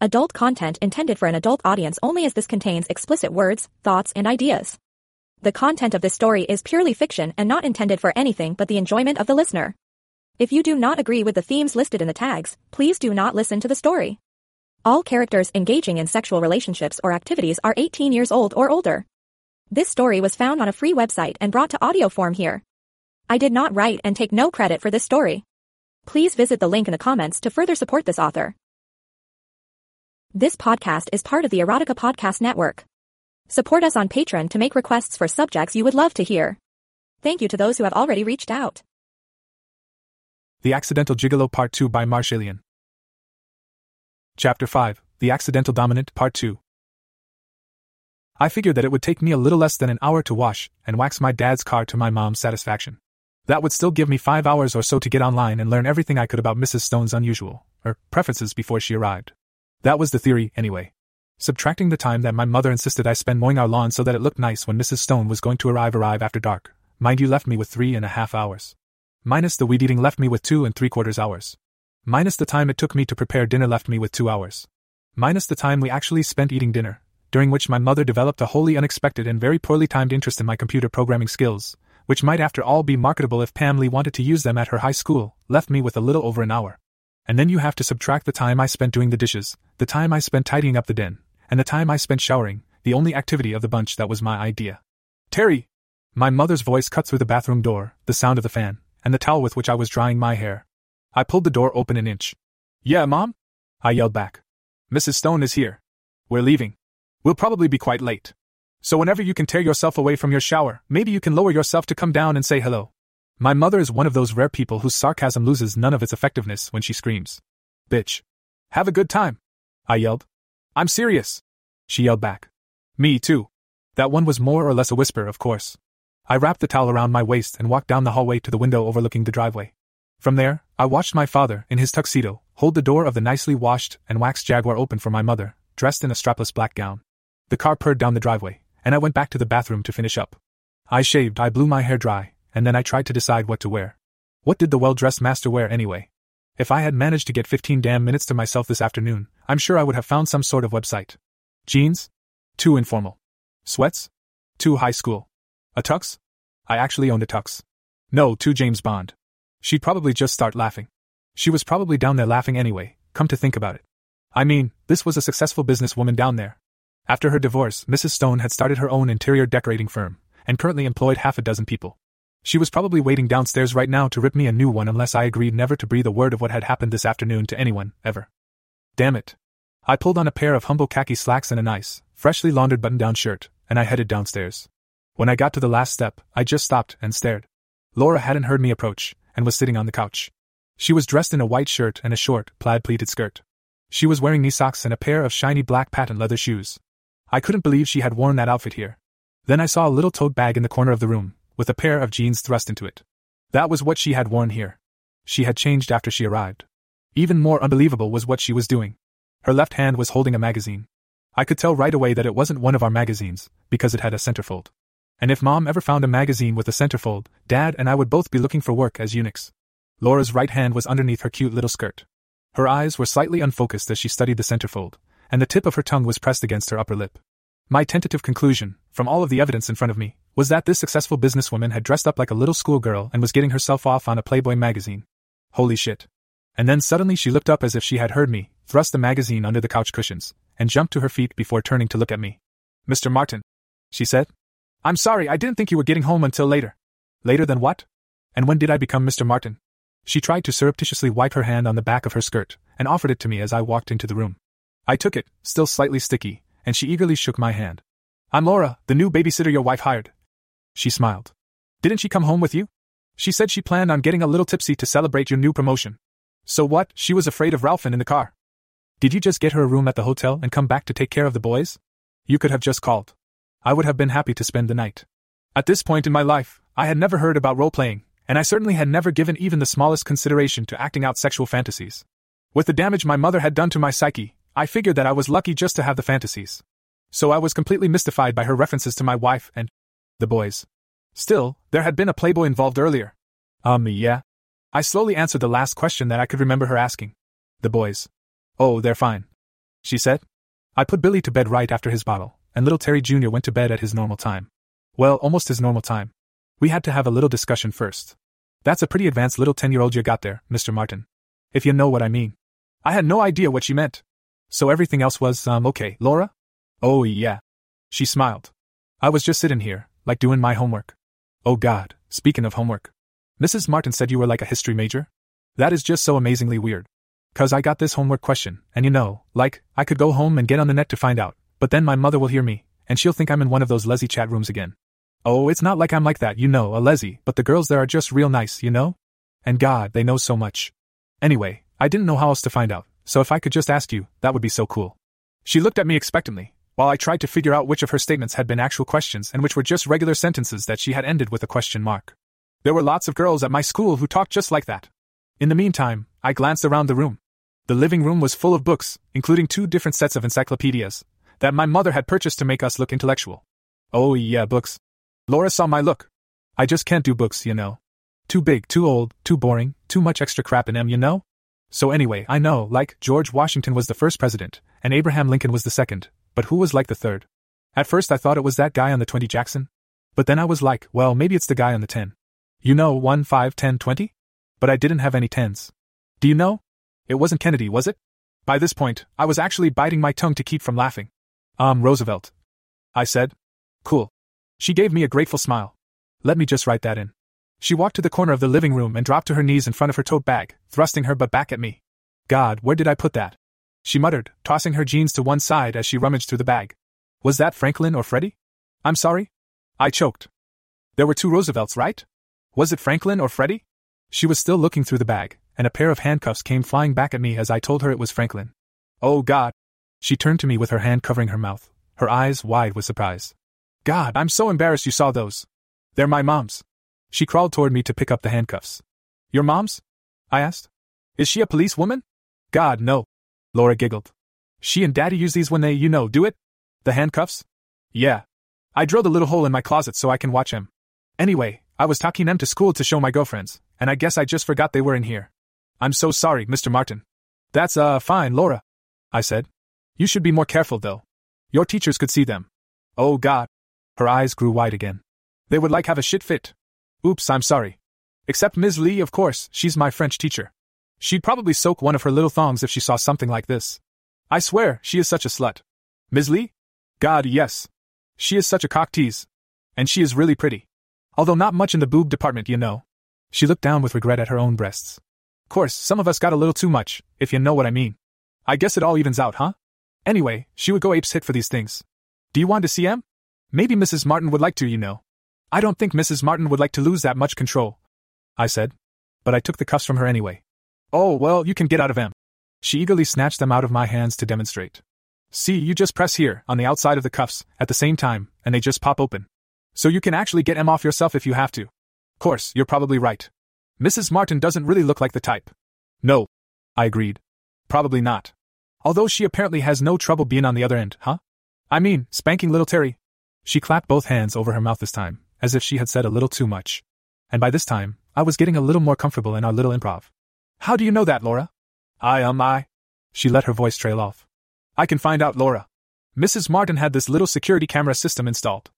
Adult content intended for an adult audience only as this contains explicit words, thoughts, and ideas. The content of this story is purely fiction and not intended for anything but the enjoyment of the listener. If you do not agree with the themes listed in the tags, please do not listen to the story. All characters engaging in sexual relationships or activities are 18 years old or older. This story was found on a free website and brought to audio form here. I did not write and take no credit for this story. Please visit the link in the comments to further support this author. This podcast is part of the Erotica Podcast Network. Support us on Patreon to make requests for subjects you would love to hear. Thank you to those who have already reached out. The Accidental Gigolo Part 2 by MarshAlien. Chapter 5 The Accidental Dominant Part 2. I figured that it would take me a little less than an hour to wash and wax my dad's car to my mom's satisfaction. That would still give me five hours or so to get online and learn everything I could about Mrs. Stone's unusual, or preferences before she arrived. That was the theory, anyway. Subtracting the time that my mother insisted I spend mowing our lawn so that it looked nice when Mrs. Stone was going to arrive arrive after dark, mind you left me with three and a half hours. Minus the weed eating left me with two and three quarters hours. Minus the time it took me to prepare dinner left me with two hours. Minus the time we actually spent eating dinner, during which my mother developed a wholly unexpected and very poorly timed interest in my computer programming skills, which might after all be marketable if Pam Lee wanted to use them at her high school, left me with a little over an hour. And then you have to subtract the time I spent doing the dishes, the time I spent tidying up the den, and the time I spent showering, the only activity of the bunch that was my idea. Terry! My mother's voice cut through the bathroom door, the sound of the fan, and the towel with which I was drying my hair. I pulled the door open an inch. Yeah, Mom? I yelled back. Mrs. Stone is here. We're leaving. We'll probably be quite late. So whenever you can tear yourself away from your shower, maybe you can lower yourself to come down and say hello. My mother is one of those rare people whose sarcasm loses none of its effectiveness when she screams. Bitch. Have a good time. I yelled. I'm serious. She yelled back. Me too. That one was more or less a whisper, of course. I wrapped the towel around my waist and walked down the hallway to the window overlooking the driveway. From there, I watched my father, in his tuxedo, hold the door of the nicely washed and waxed Jaguar open for my mother, dressed in a strapless black gown. The car purred down the driveway, and I went back to the bathroom to finish up. I shaved, I blew my hair dry, and then I tried to decide what to wear. What did the well dressed master wear anyway? If I had managed to get 15 damn minutes to myself this afternoon, I'm sure I would have found some sort of website. Jeans? Too informal. Sweats? Too high school. A tux? I actually owned a tux. No, too James Bond. She'd probably just start laughing. She was probably down there laughing anyway, come to think about it. I mean, this was a successful businesswoman down there. After her divorce, Mrs. Stone had started her own interior decorating firm, and currently employed half a dozen people. She was probably waiting downstairs right now to rip me a new one unless I agreed never to breathe a word of what had happened this afternoon to anyone, ever. Damn it. I pulled on a pair of humble khaki slacks and a nice, freshly laundered button down shirt, and I headed downstairs. When I got to the last step, I just stopped and stared. Laura hadn't heard me approach, and was sitting on the couch. She was dressed in a white shirt and a short, plaid pleated skirt. She was wearing knee socks and a pair of shiny black patent leather shoes. I couldn't believe she had worn that outfit here. Then I saw a little tote bag in the corner of the room, with a pair of jeans thrust into it. That was what she had worn here. She had changed after she arrived. Even more unbelievable was what she was doing. Her left hand was holding a magazine. I could tell right away that it wasn't one of our magazines, because it had a centerfold. And if Mom ever found a magazine with a centerfold, Dad and I would both be looking for work as eunuchs. Laura's right hand was underneath her cute little skirt. Her eyes were slightly unfocused as she studied the centerfold, and the tip of her tongue was pressed against her upper lip. My tentative conclusion, from all of the evidence in front of me, was that this successful businesswoman had dressed up like a little schoolgirl and was getting herself off on a Playboy magazine. Holy shit. And then suddenly she looked up as if she had heard me, thrust the magazine under the couch cushions, and jumped to her feet before turning to look at me. Mr. Martin, she said. I'm sorry, I didn't think you were getting home until later. Later than what? And when did I become Mr. Martin? She tried to surreptitiously wipe her hand on the back of her skirt and offered it to me as I walked into the room. I took it, still slightly sticky, and she eagerly shook my hand. I'm Laura, the new babysitter your wife hired. She smiled. Didn't she come home with you? She said she planned on getting a little tipsy to celebrate your new promotion. So what, she was afraid of Ralphin in the car. Did you just get her a room at the hotel and come back to take care of the boys? You could have just called. I would have been happy to spend the night. At this point in my life, I had never heard about role playing, and I certainly had never given even the smallest consideration to acting out sexual fantasies. With the damage my mother had done to my psyche, I figured that I was lucky just to have the fantasies. So I was completely mystified by her references to my wife and the boys. Still, there had been a Playboy involved earlier. Um, yeah. I slowly answered the last question that I could remember her asking. The boys. Oh, they're fine. she said. I put Billy to bed right after his bottle, and little Terry Jr. went to bed at his normal time. Well, almost his normal time. We had to have a little discussion first. That's a pretty advanced little 10 year old you got there, Mr. Martin. If you know what I mean. I had no idea what she meant. So everything else was, um, okay, Laura? Oh, yeah. She smiled. I was just sitting here, like doing my homework. Oh god, speaking of homework. Mrs. Martin said you were like a history major? That is just so amazingly weird. Cause I got this homework question, and you know, like, I could go home and get on the net to find out, but then my mother will hear me, and she'll think I'm in one of those lezzy chat rooms again. Oh, it's not like I'm like that, you know, a lezzy, but the girls there are just real nice, you know? And God, they know so much. Anyway, I didn't know how else to find out, so if I could just ask you, that would be so cool. She looked at me expectantly, while I tried to figure out which of her statements had been actual questions and which were just regular sentences that she had ended with a question mark. There were lots of girls at my school who talked just like that. In the meantime, I glanced around the room. The living room was full of books, including two different sets of encyclopedias, that my mother had purchased to make us look intellectual. Oh, yeah, books. Laura saw my look. I just can't do books, you know. Too big, too old, too boring, too much extra crap in them, you know? So anyway, I know, like, George Washington was the first president, and Abraham Lincoln was the second, but who was like the third? At first I thought it was that guy on the 20 Jackson. But then I was like, well, maybe it's the guy on the 10. You know, 1, 5, 10, 20? But I didn't have any 10s. Do you know? It wasn't Kennedy, was it? By this point, I was actually biting my tongue to keep from laughing. Um, Roosevelt. I said. Cool. She gave me a grateful smile. Let me just write that in. She walked to the corner of the living room and dropped to her knees in front of her tote bag, thrusting her butt back at me. God, where did I put that? She muttered, tossing her jeans to one side as she rummaged through the bag. Was that Franklin or Freddie? I'm sorry? I choked. There were two Roosevelts, right? Was it Franklin or Freddie? She was still looking through the bag, and a pair of handcuffs came flying back at me as I told her it was Franklin. Oh, God! She turned to me with her hand covering her mouth, her eyes wide with surprise. God, I'm so embarrassed you saw those. They're my mom's. She crawled toward me to pick up the handcuffs. Your mom's? I asked. Is she a policewoman? God, no. Laura giggled. She and Daddy use these when they, you know, do it? The handcuffs? Yeah. I drilled a little hole in my closet so I can watch him. Anyway, I was taking them to school to show my girlfriends, and I guess I just forgot they were in here. I'm so sorry, Mr. Martin. That's, uh, fine, Laura. I said. You should be more careful, though. Your teachers could see them. Oh, God. Her eyes grew wide again. They would like have a shit fit. Oops, I'm sorry. Except Ms. Lee, of course, she's my French teacher. She'd probably soak one of her little thongs if she saw something like this. I swear, she is such a slut. Ms. Lee? God, yes. She is such a cock tease. And she is really pretty. Although not much in the boob department, you know. She looked down with regret at her own breasts. Course, some of us got a little too much, if you know what I mean. I guess it all evens out, huh? Anyway, she would go apes hit for these things. Do you want to see em? Maybe Mrs. Martin would like to, you know. I don't think Mrs. Martin would like to lose that much control. I said. But I took the cuffs from her anyway. Oh, well, you can get out of them. She eagerly snatched them out of my hands to demonstrate. See, you just press here, on the outside of the cuffs, at the same time, and they just pop open. So you can actually get em off yourself if you have to. Course, you're probably right. Mrs. Martin doesn't really look like the type. No. I agreed. Probably not. Although she apparently has no trouble being on the other end, huh? I mean, spanking little Terry. She clapped both hands over her mouth this time, as if she had said a little too much. And by this time, I was getting a little more comfortable in our little improv. How do you know that, Laura? I um I. She let her voice trail off. I can find out, Laura. Mrs. Martin had this little security camera system installed.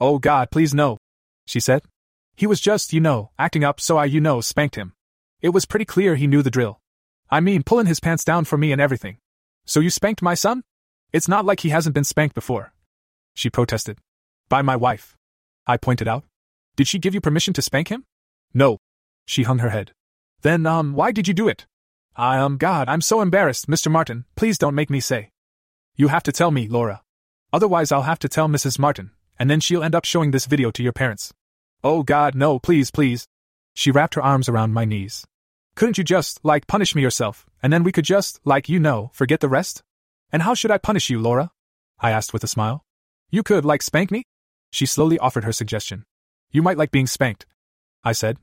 Oh God, please no, she said. He was just, you know, acting up, so I, you know, spanked him. It was pretty clear he knew the drill. I mean, pulling his pants down for me and everything. So you spanked my son? It's not like he hasn't been spanked before. She protested. By my wife. I pointed out. Did she give you permission to spank him? No. She hung her head. Then, um, why did you do it? I, um, God, I'm so embarrassed, Mr. Martin, please don't make me say. You have to tell me, Laura. Otherwise, I'll have to tell Mrs. Martin, and then she'll end up showing this video to your parents. Oh, God, no, please, please. She wrapped her arms around my knees. Couldn't you just, like, punish me yourself, and then we could just, like, you know, forget the rest? And how should I punish you, Laura? I asked with a smile. You could, like, spank me? She slowly offered her suggestion. You might like being spanked. I said.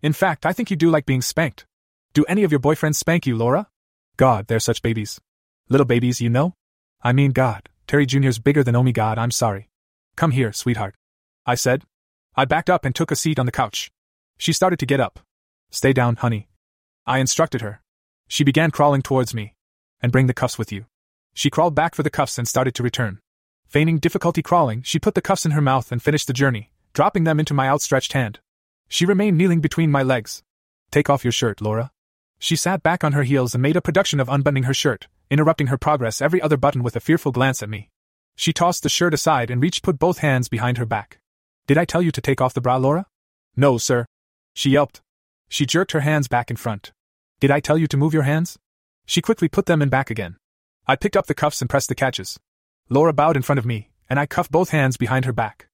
In fact, I think you do like being spanked. Do any of your boyfriends spank you, Laura? God, they're such babies. Little babies, you know? I mean, God, Terry Jr.'s bigger than Omi God, I'm sorry. Come here, sweetheart. I said. I backed up and took a seat on the couch. She started to get up. Stay down, honey. I instructed her. She began crawling towards me. And bring the cuffs with you. She crawled back for the cuffs and started to return. Feigning difficulty crawling, she put the cuffs in her mouth and finished the journey, dropping them into my outstretched hand. She remained kneeling between my legs. Take off your shirt, Laura. She sat back on her heels and made a production of unbuttoning her shirt, interrupting her progress every other button with a fearful glance at me. She tossed the shirt aside and reached put both hands behind her back. Did I tell you to take off the bra, Laura? No, sir. She yelped. She jerked her hands back in front. Did I tell you to move your hands? She quickly put them in back again. I picked up the cuffs and pressed the catches. Laura bowed in front of me, and I cuffed both hands behind her back.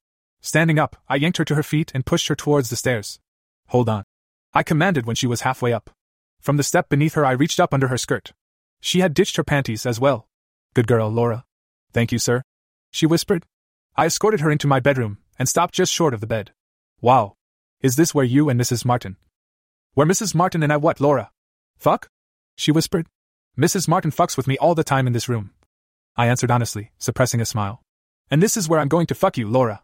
Standing up, I yanked her to her feet and pushed her towards the stairs. Hold on. I commanded when she was halfway up. From the step beneath her, I reached up under her skirt. She had ditched her panties as well. Good girl, Laura. Thank you, sir. She whispered. I escorted her into my bedroom and stopped just short of the bed. Wow. Is this where you and Mrs. Martin? Where Mrs. Martin and I what, Laura? Fuck? She whispered. Mrs. Martin fucks with me all the time in this room. I answered honestly, suppressing a smile. And this is where I'm going to fuck you, Laura.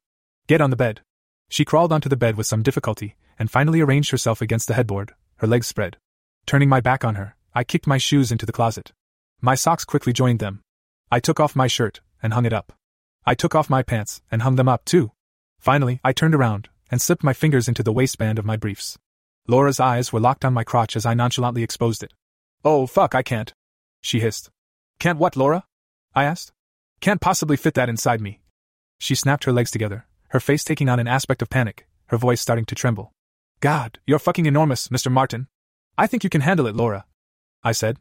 Get on the bed. She crawled onto the bed with some difficulty, and finally arranged herself against the headboard, her legs spread. Turning my back on her, I kicked my shoes into the closet. My socks quickly joined them. I took off my shirt and hung it up. I took off my pants and hung them up too. Finally, I turned around and slipped my fingers into the waistband of my briefs. Laura's eyes were locked on my crotch as I nonchalantly exposed it. Oh, fuck, I can't. She hissed. Can't what, Laura? I asked. Can't possibly fit that inside me. She snapped her legs together, her face taking on an aspect of panic, her voice starting to tremble. God, you're fucking enormous, Mr. Martin. I think you can handle it, Laura. I said.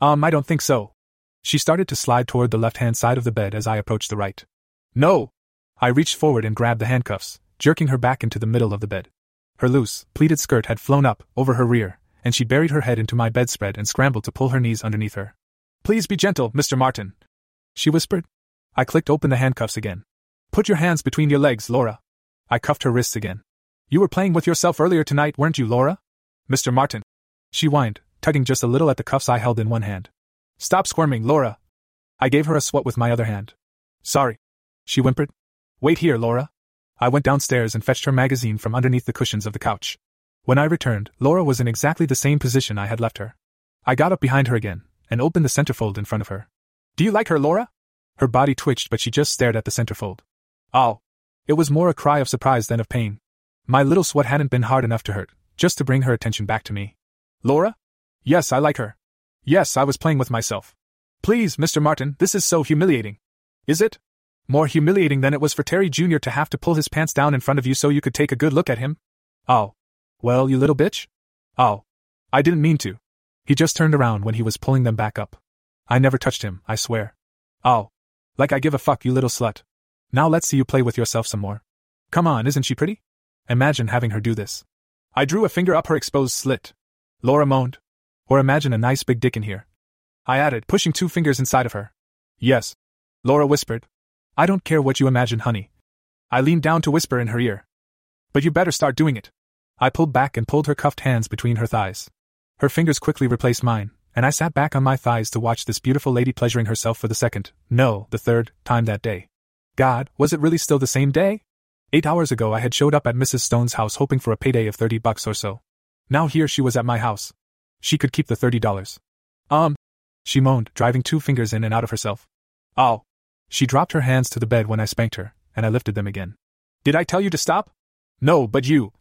Um, I don't think so. She started to slide toward the left hand side of the bed as I approached the right. No! I reached forward and grabbed the handcuffs, jerking her back into the middle of the bed. Her loose, pleated skirt had flown up, over her rear, and she buried her head into my bedspread and scrambled to pull her knees underneath her. Please be gentle, Mr. Martin. She whispered. I clicked open the handcuffs again. Put your hands between your legs, Laura. I cuffed her wrists again. You were playing with yourself earlier tonight, weren't you, Laura? Mr. Martin. She whined, tugging just a little at the cuffs I held in one hand. Stop squirming, Laura. I gave her a swat with my other hand. Sorry. She whimpered. Wait here, Laura. I went downstairs and fetched her magazine from underneath the cushions of the couch. When I returned, Laura was in exactly the same position I had left her. I got up behind her again and opened the centerfold in front of her. Do you like her, Laura? Her body twitched, but she just stared at the centerfold. Oh. It was more a cry of surprise than of pain. My little sweat hadn't been hard enough to hurt, just to bring her attention back to me. Laura? Yes, I like her. Yes, I was playing with myself. Please, Mr. Martin, this is so humiliating. Is it? More humiliating than it was for Terry Jr. to have to pull his pants down in front of you so you could take a good look at him? Oh. Well, you little bitch? Oh. I didn't mean to. He just turned around when he was pulling them back up. I never touched him, I swear. Oh. Like I give a fuck, you little slut. Now let's see you play with yourself some more. Come on, isn't she pretty? Imagine having her do this. I drew a finger up her exposed slit. Laura moaned. Or imagine a nice big dick in here. I added, pushing two fingers inside of her. Yes. Laura whispered. I don't care what you imagine, honey. I leaned down to whisper in her ear. But you better start doing it. I pulled back and pulled her cuffed hands between her thighs. Her fingers quickly replaced mine, and I sat back on my thighs to watch this beautiful lady pleasuring herself for the second, no, the third, time that day. God, was it really still the same day? Eight hours ago I had showed up at Mrs. Stone's house hoping for a payday of 30 bucks or so. Now here she was at my house, she could keep the $30. Um. She moaned, driving two fingers in and out of herself. Oh. She dropped her hands to the bed when I spanked her, and I lifted them again. Did I tell you to stop? No, but you.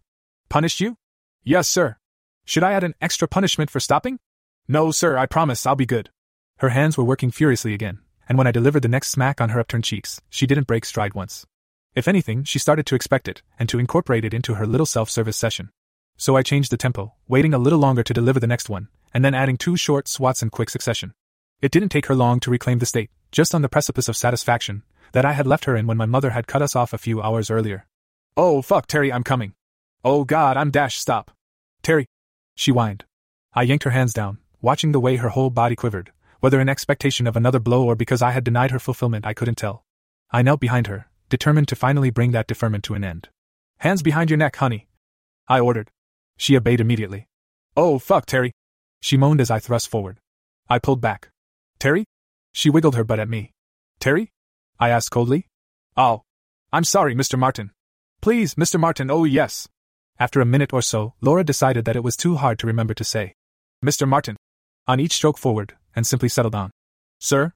Punished you? Yes, sir. Should I add an extra punishment for stopping? No, sir, I promise I'll be good. Her hands were working furiously again, and when I delivered the next smack on her upturned cheeks, she didn't break stride once. If anything, she started to expect it, and to incorporate it into her little self service session so I changed the tempo, waiting a little longer to deliver the next one, and then adding two short swats in quick succession. It didn't take her long to reclaim the state, just on the precipice of satisfaction, that I had left her in when my mother had cut us off a few hours earlier. Oh, fuck, Terry, I'm coming. Oh, God, I'm dash, stop. Terry. She whined. I yanked her hands down, watching the way her whole body quivered, whether in expectation of another blow or because I had denied her fulfillment, I couldn't tell. I knelt behind her, determined to finally bring that deferment to an end. Hands behind your neck, honey. I ordered. She obeyed immediately. Oh, fuck, Terry. She moaned as I thrust forward. I pulled back. Terry? She wiggled her butt at me. Terry? I asked coldly. Oh. I'm sorry, Mr. Martin. Please, Mr. Martin, oh yes. After a minute or so, Laura decided that it was too hard to remember to say. Mr. Martin. On each stroke forward, and simply settled on. Sir?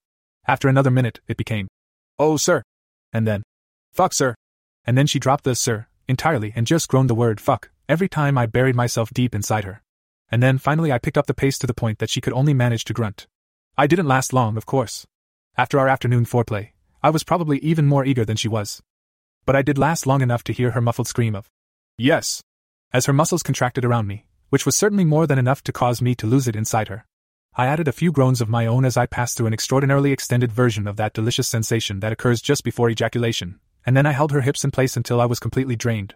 After another minute, it became, Oh, sir. And then, Fuck, sir. And then she dropped the sir entirely and just groaned the word fuck every time I buried myself deep inside her. And then finally I picked up the pace to the point that she could only manage to grunt. I didn't last long, of course. After our afternoon foreplay, I was probably even more eager than she was. But I did last long enough to hear her muffled scream of, Yes! As her muscles contracted around me, which was certainly more than enough to cause me to lose it inside her. I added a few groans of my own as I passed through an extraordinarily extended version of that delicious sensation that occurs just before ejaculation, and then I held her hips in place until I was completely drained.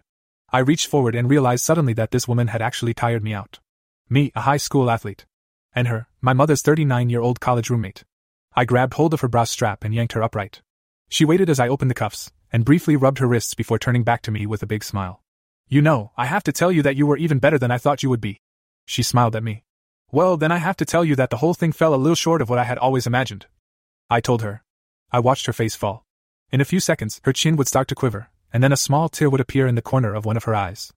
I reached forward and realized suddenly that this woman had actually tired me out. Me, a high school athlete. And her, my mother's 39 year old college roommate. I grabbed hold of her bra strap and yanked her upright. She waited as I opened the cuffs, and briefly rubbed her wrists before turning back to me with a big smile. You know, I have to tell you that you were even better than I thought you would be. She smiled at me. Well, then I have to tell you that the whole thing fell a little short of what I had always imagined. I told her. I watched her face fall. In a few seconds, her chin would start to quiver, and then a small tear would appear in the corner of one of her eyes.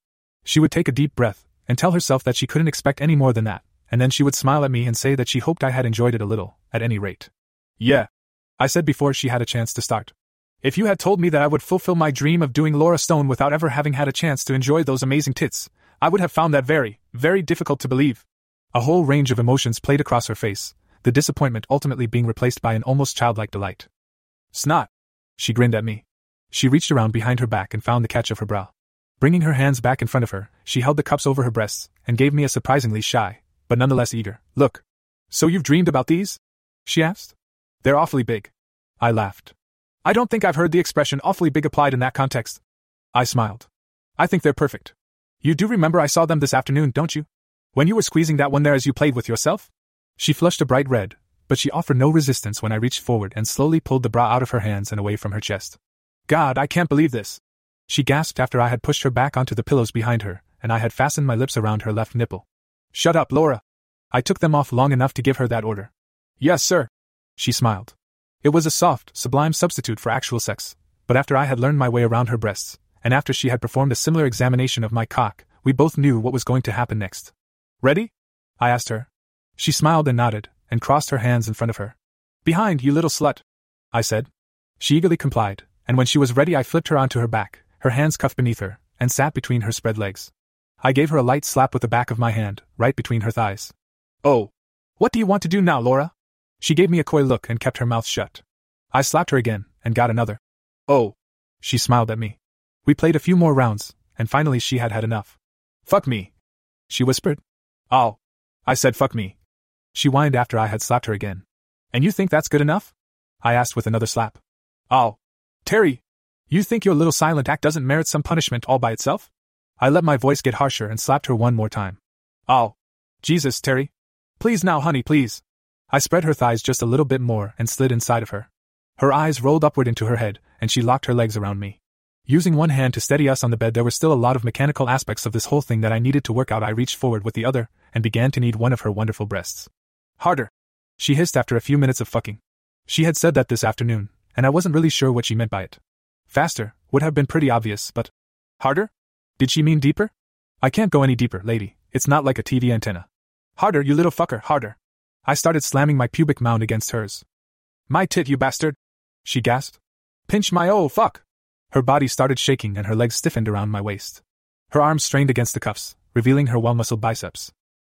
She would take a deep breath, and tell herself that she couldn't expect any more than that, and then she would smile at me and say that she hoped I had enjoyed it a little, at any rate. Yeah. I said before she had a chance to start. If you had told me that I would fulfill my dream of doing Laura Stone without ever having had a chance to enjoy those amazing tits, I would have found that very, very difficult to believe. A whole range of emotions played across her face, the disappointment ultimately being replaced by an almost childlike delight. Snot, she grinned at me. She reached around behind her back and found the catch of her bra. Bringing her hands back in front of her, she held the cups over her breasts and gave me a surprisingly shy, but nonetheless eager, look. So you've dreamed about these? She asked. They're awfully big. I laughed. I don't think I've heard the expression awfully big applied in that context. I smiled. I think they're perfect. You do remember I saw them this afternoon, don't you? When you were squeezing that one there as you played with yourself? She flushed a bright red, but she offered no resistance when I reached forward and slowly pulled the bra out of her hands and away from her chest. God, I can't believe this! She gasped after I had pushed her back onto the pillows behind her, and I had fastened my lips around her left nipple. Shut up, Laura! I took them off long enough to give her that order. Yes, sir. She smiled. It was a soft, sublime substitute for actual sex, but after I had learned my way around her breasts, and after she had performed a similar examination of my cock, we both knew what was going to happen next. Ready? I asked her. She smiled and nodded, and crossed her hands in front of her. Behind, you little slut, I said. She eagerly complied, and when she was ready, I flipped her onto her back, her hands cuffed beneath her, and sat between her spread legs. I gave her a light slap with the back of my hand, right between her thighs. Oh! What do you want to do now, Laura? She gave me a coy look and kept her mouth shut. I slapped her again, and got another. Oh! She smiled at me. We played a few more rounds, and finally she had had enough. Fuck me! She whispered. Oh! I said fuck me. She whined after I had slapped her again. And you think that's good enough? I asked with another slap. Oh. Terry! You think your little silent act doesn't merit some punishment all by itself? I let my voice get harsher and slapped her one more time. Oh. Jesus, Terry. Please now, honey, please. I spread her thighs just a little bit more and slid inside of her. Her eyes rolled upward into her head, and she locked her legs around me. Using one hand to steady us on the bed, there were still a lot of mechanical aspects of this whole thing that I needed to work out. I reached forward with the other and began to knead one of her wonderful breasts. Harder. She hissed after a few minutes of fucking. She had said that this afternoon, and I wasn't really sure what she meant by it. Faster would have been pretty obvious, but. Harder? Did she mean deeper? I can't go any deeper, lady. It's not like a TV antenna. Harder, you little fucker, harder. I started slamming my pubic mound against hers. My tit, you bastard! She gasped. Pinch my oh, fuck! Her body started shaking and her legs stiffened around my waist. Her arms strained against the cuffs, revealing her well muscled biceps.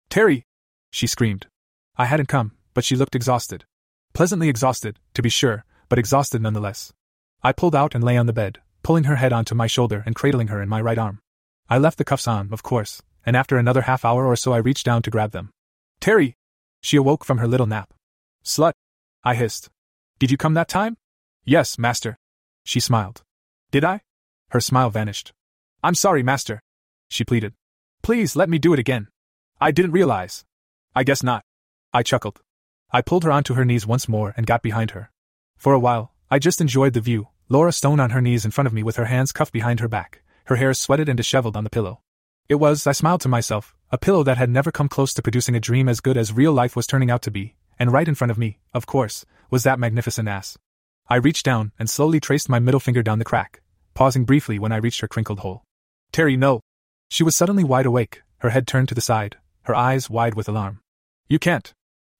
Terry! She screamed. I hadn't come, but she looked exhausted. Pleasantly exhausted, to be sure, but exhausted nonetheless. I pulled out and lay on the bed, pulling her head onto my shoulder and cradling her in my right arm. I left the cuffs on, of course, and after another half hour or so I reached down to grab them. Terry! She awoke from her little nap. Slut! I hissed. Did you come that time? Yes, master. She smiled. Did I? Her smile vanished. I'm sorry, master. She pleaded. Please let me do it again. I didn't realize. I guess not. I chuckled. I pulled her onto her knees once more and got behind her. For a while, I just enjoyed the view, Laura Stone on her knees in front of me with her hands cuffed behind her back, her hair sweated and disheveled on the pillow. It was, I smiled to myself, a pillow that had never come close to producing a dream as good as real life was turning out to be, and right in front of me, of course, was that magnificent ass. I reached down and slowly traced my middle finger down the crack, pausing briefly when I reached her crinkled hole. Terry, no! She was suddenly wide awake, her head turned to the side, her eyes wide with alarm. You can't!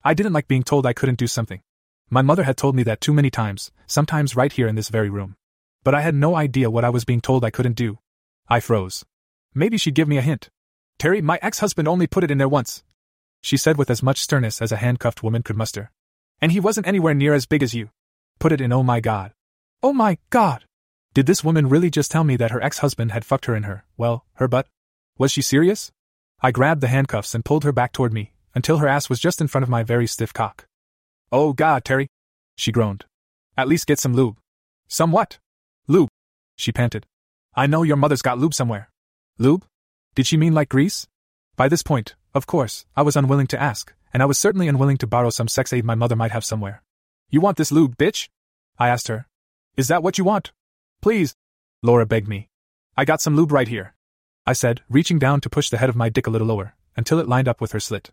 I didn't like being told I couldn't do something. My mother had told me that too many times, sometimes right here in this very room. But I had no idea what I was being told I couldn't do. I froze. Maybe she'd give me a hint. Terry, my ex husband only put it in there once. She said with as much sternness as a handcuffed woman could muster. And he wasn't anywhere near as big as you. Put it in oh my god. Oh my god! Did this woman really just tell me that her ex husband had fucked her in her, well, her butt? Was she serious? I grabbed the handcuffs and pulled her back toward me, until her ass was just in front of my very stiff cock. Oh god, Terry! She groaned. At least get some lube. Some what? Lube. She panted. I know your mother's got lube somewhere. Lube? Did she mean like grease? By this point, of course, I was unwilling to ask, and I was certainly unwilling to borrow some sex aid my mother might have somewhere. You want this lube, bitch? I asked her. Is that what you want? Please. Laura begged me. I got some lube right here. I said, reaching down to push the head of my dick a little lower, until it lined up with her slit.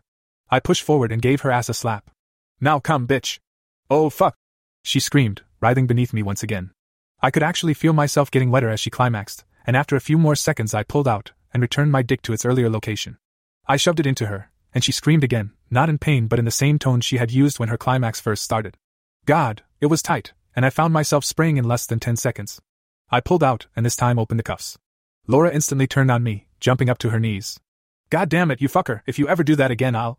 I pushed forward and gave her ass a slap. Now come, bitch. Oh, fuck. She screamed, writhing beneath me once again. I could actually feel myself getting wetter as she climaxed, and after a few more seconds I pulled out and returned my dick to its earlier location. I shoved it into her, and she screamed again, not in pain but in the same tone she had used when her climax first started. God, it was tight, and I found myself spraying in less than 10 seconds. I pulled out and this time opened the cuffs. Laura instantly turned on me, jumping up to her knees. God damn it, you fucker, if you ever do that again, I'll.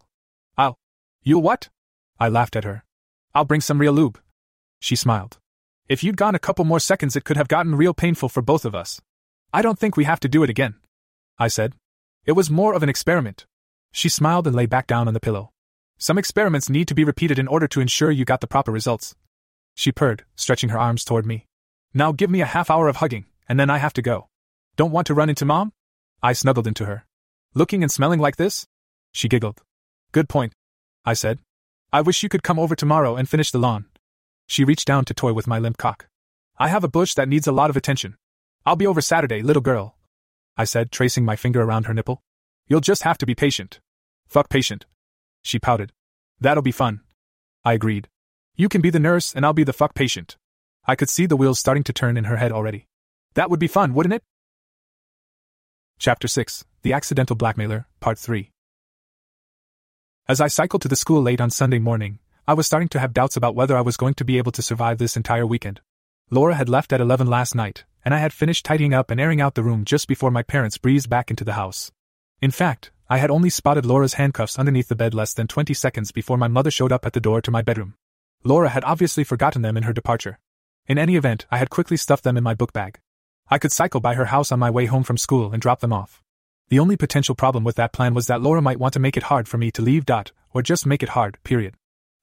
I'll. You'll what? I laughed at her. I'll bring some real lube. She smiled. If you'd gone a couple more seconds, it could have gotten real painful for both of us. I don't think we have to do it again. I said. It was more of an experiment. She smiled and lay back down on the pillow. Some experiments need to be repeated in order to ensure you got the proper results. She purred, stretching her arms toward me. Now give me a half hour of hugging, and then I have to go. Don't want to run into mom? I snuggled into her. Looking and smelling like this? She giggled. Good point. I said. I wish you could come over tomorrow and finish the lawn. She reached down to toy with my limp cock. I have a bush that needs a lot of attention. I'll be over Saturday, little girl. I said, tracing my finger around her nipple. You'll just have to be patient. Fuck patient. She pouted. That'll be fun. I agreed. You can be the nurse and I'll be the fuck patient. I could see the wheels starting to turn in her head already. That would be fun, wouldn't it? Chapter 6 The Accidental Blackmailer, Part 3. As I cycled to the school late on Sunday morning, I was starting to have doubts about whether I was going to be able to survive this entire weekend. Laura had left at 11 last night, and I had finished tidying up and airing out the room just before my parents breezed back into the house. In fact, I had only spotted Laura's handcuffs underneath the bed less than 20 seconds before my mother showed up at the door to my bedroom. Laura had obviously forgotten them in her departure. In any event, I had quickly stuffed them in my book bag. I could cycle by her house on my way home from school and drop them off. The only potential problem with that plan was that Laura might want to make it hard for me to leave. Dot, or just make it hard, period.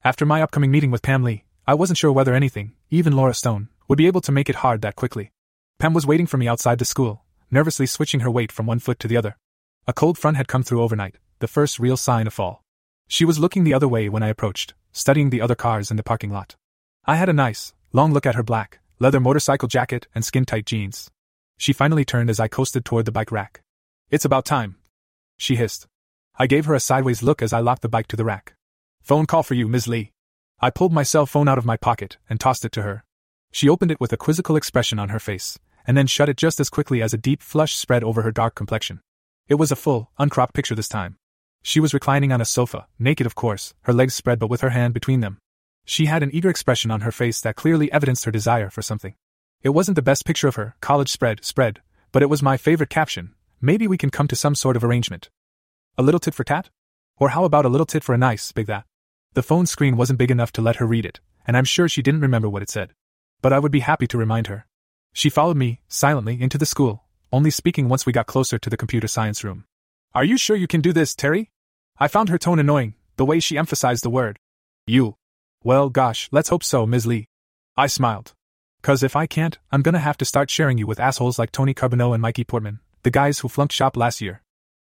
After my upcoming meeting with Pam Lee, I wasn't sure whether anything, even Laura Stone, would be able to make it hard that quickly. Pam was waiting for me outside the school, nervously switching her weight from one foot to the other. A cold front had come through overnight, the first real sign of fall. She was looking the other way when I approached, studying the other cars in the parking lot. I had a nice, long look at her black, leather motorcycle jacket and skin tight jeans. She finally turned as I coasted toward the bike rack. It's about time. She hissed. I gave her a sideways look as I locked the bike to the rack. Phone call for you, Ms. Lee. I pulled my cell phone out of my pocket and tossed it to her. She opened it with a quizzical expression on her face, and then shut it just as quickly as a deep flush spread over her dark complexion. It was a full, uncropped picture this time. She was reclining on a sofa, naked of course, her legs spread but with her hand between them. She had an eager expression on her face that clearly evidenced her desire for something. It wasn't the best picture of her, college spread, spread, but it was my favorite caption. Maybe we can come to some sort of arrangement. A little tit for tat? Or how about a little tit for a nice, big that? The phone screen wasn't big enough to let her read it, and I'm sure she didn't remember what it said. But I would be happy to remind her. She followed me, silently, into the school, only speaking once we got closer to the computer science room. Are you sure you can do this, Terry? I found her tone annoying, the way she emphasized the word. You. Well, gosh, let's hope so, Ms. Lee. I smiled. Cause if I can't, I'm gonna have to start sharing you with assholes like Tony Carbonneau and Mikey Portman, the guys who flunked shop last year.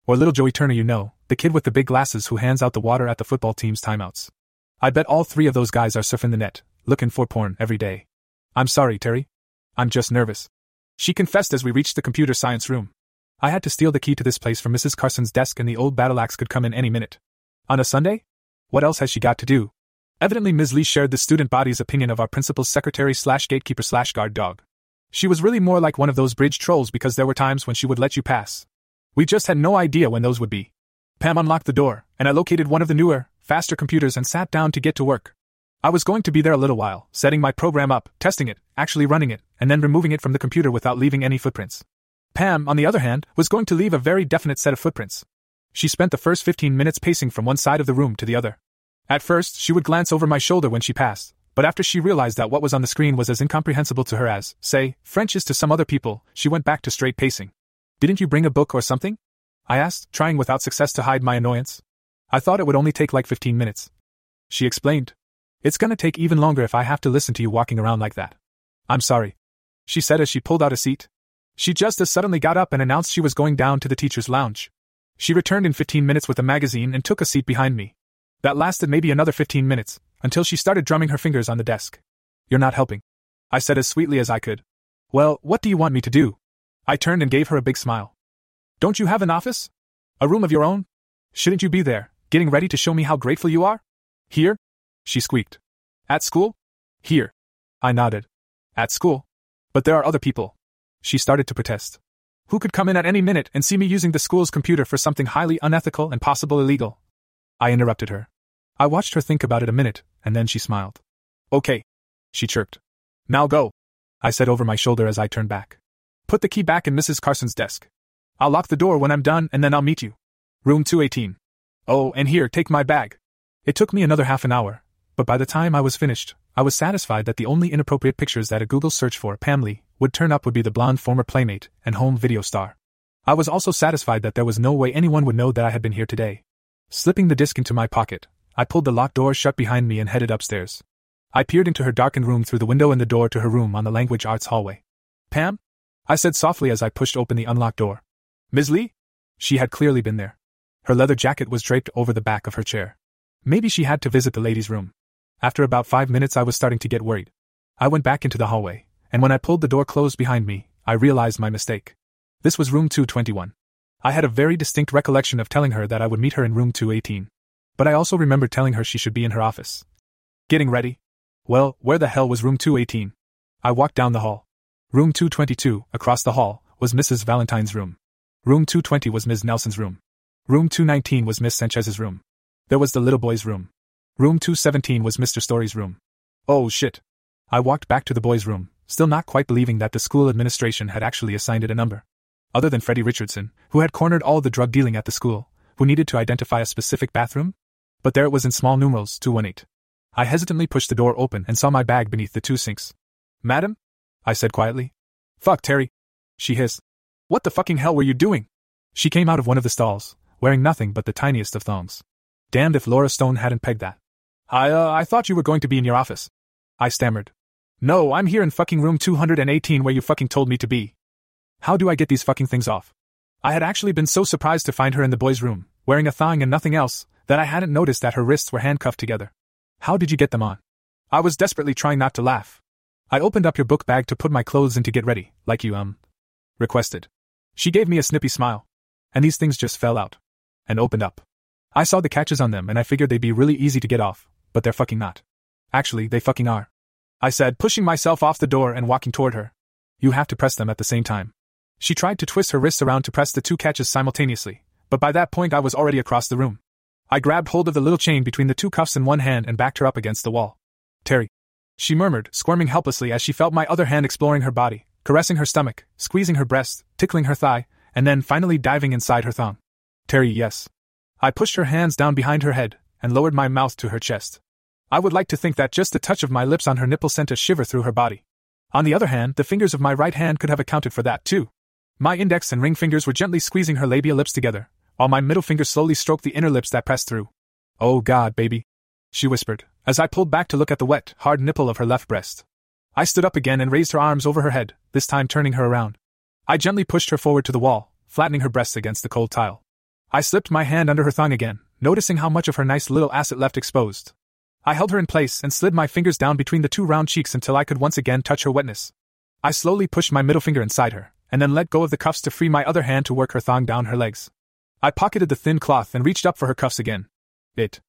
Or little Joey Turner, you know, the kid with the big glasses who hands out the water at the football team's timeouts. I bet all three of those guys are surfing the net, looking for porn every day. I'm sorry, Terry. I'm just nervous. She confessed as we reached the computer science room. I had to steal the key to this place from Mrs. Carson's desk, and the old battle axe could come in any minute. On a Sunday? What else has she got to do? Evidently, Ms. Lee shared the student body's opinion of our principal's secretary slash gatekeeper slash guard dog. She was really more like one of those bridge trolls because there were times when she would let you pass. We just had no idea when those would be. Pam unlocked the door, and I located one of the newer, faster computers and sat down to get to work. I was going to be there a little while, setting my program up, testing it, actually running it, and then removing it from the computer without leaving any footprints. Pam, on the other hand, was going to leave a very definite set of footprints. She spent the first 15 minutes pacing from one side of the room to the other. At first, she would glance over my shoulder when she passed, but after she realized that what was on the screen was as incomprehensible to her as, say, French is to some other people, she went back to straight pacing. Didn't you bring a book or something? I asked, trying without success to hide my annoyance. I thought it would only take like 15 minutes. She explained. It's gonna take even longer if I have to listen to you walking around like that. I'm sorry. She said as she pulled out a seat. She just as suddenly got up and announced she was going down to the teacher's lounge. She returned in 15 minutes with a magazine and took a seat behind me. That lasted maybe another 15 minutes, until she started drumming her fingers on the desk. You're not helping. I said as sweetly as I could. Well, what do you want me to do? I turned and gave her a big smile. Don't you have an office? A room of your own? Shouldn't you be there, getting ready to show me how grateful you are? Here? She squeaked. At school? Here. I nodded. At school? But there are other people. She started to protest. Who could come in at any minute and see me using the school's computer for something highly unethical and possible illegal? I interrupted her. I watched her think about it a minute, and then she smiled. Okay. She chirped. Now go. I said over my shoulder as I turned back. Put the key back in Mrs. Carson's desk. I'll lock the door when I'm done and then I'll meet you. Room 218. Oh, and here, take my bag. It took me another half an hour, but by the time I was finished, I was satisfied that the only inappropriate pictures that a Google search for Pam Lee would turn up would be the blonde former playmate and home video star. I was also satisfied that there was no way anyone would know that I had been here today. Slipping the disc into my pocket, I pulled the locked door shut behind me and headed upstairs. I peered into her darkened room through the window in the door to her room on the language arts hallway. Pam? I said softly as I pushed open the unlocked door. Ms. Lee? She had clearly been there. Her leather jacket was draped over the back of her chair. Maybe she had to visit the ladies' room. After about five minutes, I was starting to get worried. I went back into the hallway, and when I pulled the door closed behind me, I realized my mistake. This was room 221. I had a very distinct recollection of telling her that I would meet her in room 218. But I also remembered telling her she should be in her office. Getting ready? Well, where the hell was room 218? I walked down the hall. Room 222, across the hall, was Mrs. Valentine's room. Room 220 was Ms. Nelson's room. Room 219 was Miss Sanchez's room. There was the little boy's room. Room 217 was Mr. Story's room. Oh shit. I walked back to the boy's room, still not quite believing that the school administration had actually assigned it a number other than Freddie Richardson, who had cornered all the drug dealing at the school, who needed to identify a specific bathroom? But there it was in small numerals 218. I hesitantly pushed the door open and saw my bag beneath the two sinks. Madam? I said quietly. Fuck, Terry. She hissed. What the fucking hell were you doing? She came out of one of the stalls, wearing nothing but the tiniest of thongs. Damned if Laura Stone hadn't pegged that. I, uh, I thought you were going to be in your office. I stammered. No, I'm here in fucking room 218 where you fucking told me to be. How do I get these fucking things off? I had actually been so surprised to find her in the boys' room, wearing a thong and nothing else, that I hadn't noticed that her wrists were handcuffed together. How did you get them on? I was desperately trying not to laugh. I opened up your book bag to put my clothes in to get ready, like you, um, requested. She gave me a snippy smile. And these things just fell out. And opened up. I saw the catches on them and I figured they'd be really easy to get off, but they're fucking not. Actually, they fucking are. I said, pushing myself off the door and walking toward her. You have to press them at the same time. She tried to twist her wrists around to press the two catches simultaneously, but by that point I was already across the room. I grabbed hold of the little chain between the two cuffs in one hand and backed her up against the wall. Terry. She murmured, squirming helplessly as she felt my other hand exploring her body, caressing her stomach, squeezing her breast, tickling her thigh, and then finally diving inside her thong. Terry, yes. I pushed her hands down behind her head and lowered my mouth to her chest. I would like to think that just the touch of my lips on her nipple sent a shiver through her body. On the other hand, the fingers of my right hand could have accounted for that, too. My index and ring fingers were gently squeezing her labia lips together, while my middle finger slowly stroked the inner lips that pressed through. Oh God, baby. She whispered, as I pulled back to look at the wet, hard nipple of her left breast. I stood up again and raised her arms over her head, this time turning her around. I gently pushed her forward to the wall, flattening her breasts against the cold tile. I slipped my hand under her thong again, noticing how much of her nice little asset left exposed. I held her in place and slid my fingers down between the two round cheeks until I could once again touch her wetness. I slowly pushed my middle finger inside her, and then let go of the cuffs to free my other hand to work her thong down her legs. I pocketed the thin cloth and reached up for her cuffs again. It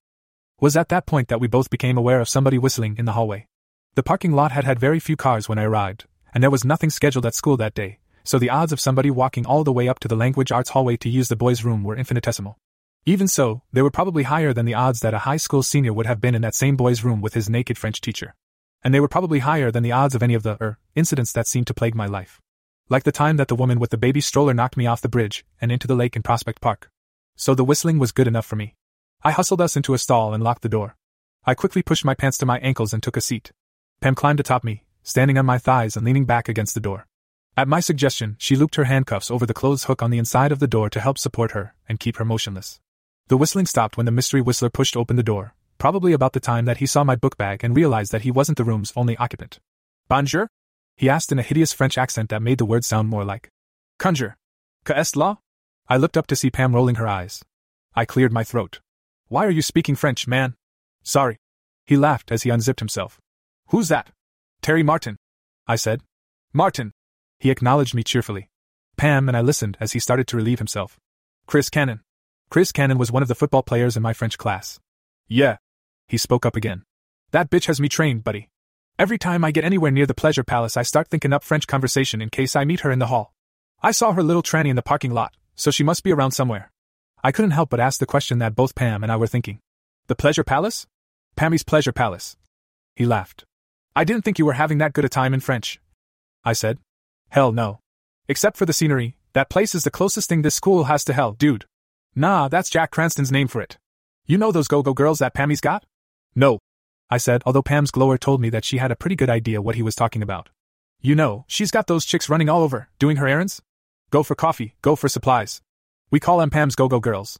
was at that point that we both became aware of somebody whistling in the hallway. The parking lot had had very few cars when I arrived, and there was nothing scheduled at school that day, so the odds of somebody walking all the way up to the language arts hallway to use the boys' room were infinitesimal. Even so, they were probably higher than the odds that a high school senior would have been in that same boy's room with his naked French teacher. And they were probably higher than the odds of any of the, er, incidents that seemed to plague my life. Like the time that the woman with the baby stroller knocked me off the bridge and into the lake in Prospect Park. So the whistling was good enough for me. I hustled us into a stall and locked the door. I quickly pushed my pants to my ankles and took a seat. Pam climbed atop me, standing on my thighs and leaning back against the door. At my suggestion, she looped her handcuffs over the clothes hook on the inside of the door to help support her and keep her motionless. The whistling stopped when the mystery whistler pushed open the door, probably about the time that he saw my book bag and realized that he wasn't the room's only occupant. Bonjour? He asked in a hideous French accent that made the word sound more like conjure. Que est la? I looked up to see Pam rolling her eyes. I cleared my throat. Why are you speaking French, man? Sorry. He laughed as he unzipped himself. Who's that? Terry Martin. I said. Martin. He acknowledged me cheerfully. Pam and I listened as he started to relieve himself. Chris Cannon. Chris Cannon was one of the football players in my French class. Yeah. He spoke up again. That bitch has me trained, buddy. Every time I get anywhere near the pleasure palace, I start thinking up French conversation in case I meet her in the hall. I saw her little tranny in the parking lot, so she must be around somewhere. I couldn't help but ask the question that both Pam and I were thinking. The pleasure palace? Pammy's pleasure palace. He laughed. I didn't think you were having that good a time in French. I said. Hell no. Except for the scenery, that place is the closest thing this school has to hell, dude. Nah, that's Jack Cranston's name for it. You know those go go girls that Pammy's got? No. I said, although Pam's glower told me that she had a pretty good idea what he was talking about. You know, she's got those chicks running all over, doing her errands. Go for coffee, go for supplies. We call them Pam's go go girls.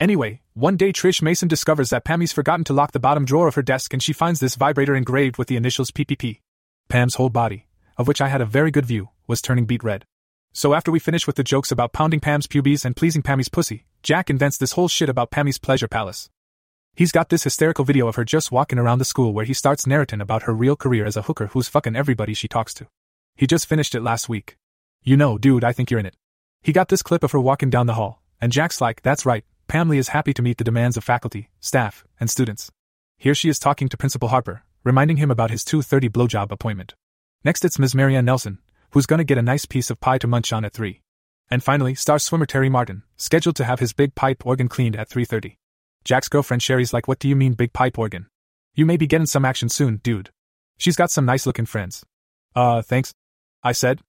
Anyway, one day Trish Mason discovers that Pammy's forgotten to lock the bottom drawer of her desk and she finds this vibrator engraved with the initials PPP. Pam's whole body, of which I had a very good view, was turning beet red. So after we finish with the jokes about pounding Pam's pubes and pleasing Pammy's pussy, Jack invents this whole shit about Pammy's pleasure palace. He's got this hysterical video of her just walking around the school where he starts narrating about her real career as a hooker who's fucking everybody she talks to. He just finished it last week. You know, dude, I think you're in it. He got this clip of her walking down the hall, and Jack's like, that's right, Pammy is happy to meet the demands of faculty, staff, and students. Here she is talking to Principal Harper, reminding him about his 2.30 blowjob appointment. Next it's Ms. Marianne Nelson, who's gonna get a nice piece of pie to munch on at 3. And finally, star swimmer Terry Martin, scheduled to have his big pipe organ cleaned at 3.30. Jack's girlfriend Sherry's like, what do you mean big pipe organ? You may be getting some action soon, dude. She's got some nice looking friends. Uh, thanks. I said.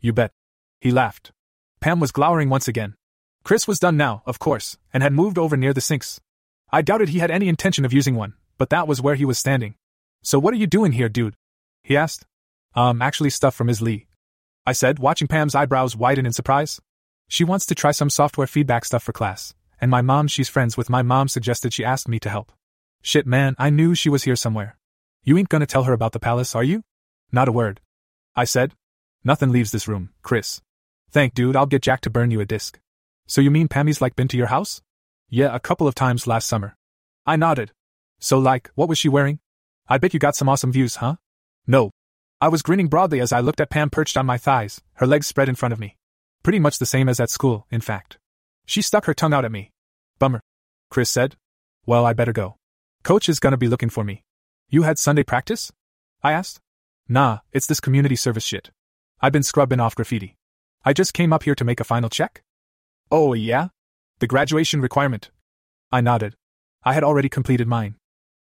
You bet. He laughed. Pam was glowering once again. Chris was done now, of course, and had moved over near the sinks. I doubted he had any intention of using one, but that was where he was standing. So what are you doing here, dude? He asked. Um, actually stuff from Ms. Lee. I said, watching Pam's eyebrows widen in surprise. She wants to try some software feedback stuff for class, and my mom, she's friends with my mom, suggested she asked me to help. Shit, man, I knew she was here somewhere. You ain't gonna tell her about the palace, are you? Not a word. I said. Nothing leaves this room, Chris. Thank dude, I'll get Jack to burn you a disc. So you mean Pammy's like been to your house? Yeah, a couple of times last summer. I nodded. So like, what was she wearing? I bet you got some awesome views, huh? No. I was grinning broadly as I looked at Pam perched on my thighs, her legs spread in front of me. Pretty much the same as at school, in fact. She stuck her tongue out at me. Bummer. Chris said. Well, I better go. Coach is gonna be looking for me. You had Sunday practice? I asked. Nah, it's this community service shit. I've been scrubbing off graffiti. I just came up here to make a final check. Oh, yeah? The graduation requirement. I nodded. I had already completed mine.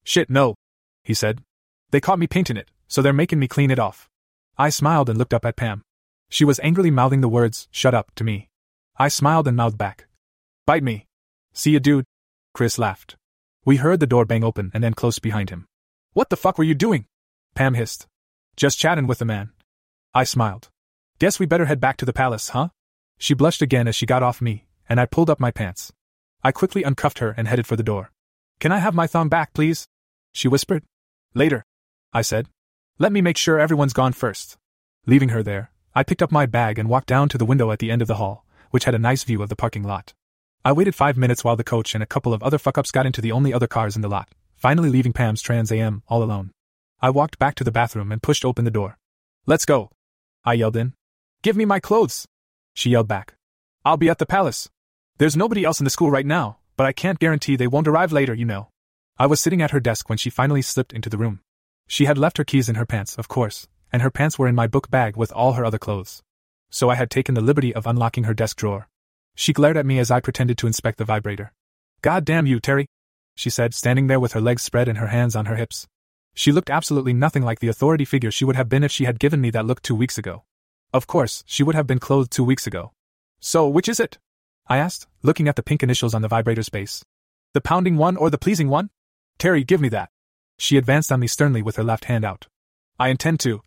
Shit, no, he said. They caught me painting it, so they're making me clean it off. I smiled and looked up at Pam. She was angrily mouthing the words, shut up, to me. I smiled and mouthed back. Bite me. See ya, dude. Chris laughed. We heard the door bang open and then close behind him. What the fuck were you doing? Pam hissed. Just chatting with the man. I smiled. Guess we better head back to the palace, huh? She blushed again as she got off me, and I pulled up my pants. I quickly uncuffed her and headed for the door. Can I have my thumb back, please? She whispered. Later, I said. Let me make sure everyone's gone first. Leaving her there, I picked up my bag and walked down to the window at the end of the hall, which had a nice view of the parking lot. I waited five minutes while the coach and a couple of other fuck ups got into the only other cars in the lot, finally leaving Pam's Trans AM all alone. I walked back to the bathroom and pushed open the door. Let's go. I yelled in. Give me my clothes. She yelled back. I'll be at the palace. There's nobody else in the school right now, but I can't guarantee they won't arrive later, you know. I was sitting at her desk when she finally slipped into the room. She had left her keys in her pants, of course, and her pants were in my book bag with all her other clothes. So I had taken the liberty of unlocking her desk drawer. She glared at me as I pretended to inspect the vibrator. God damn you, Terry, she said, standing there with her legs spread and her hands on her hips. She looked absolutely nothing like the authority figure she would have been if she had given me that look two weeks ago. Of course, she would have been clothed two weeks ago. So, which is it? I asked, looking at the pink initials on the vibrator's base. The pounding one or the pleasing one? Terry, give me that. She advanced on me sternly with her left hand out. I intend to,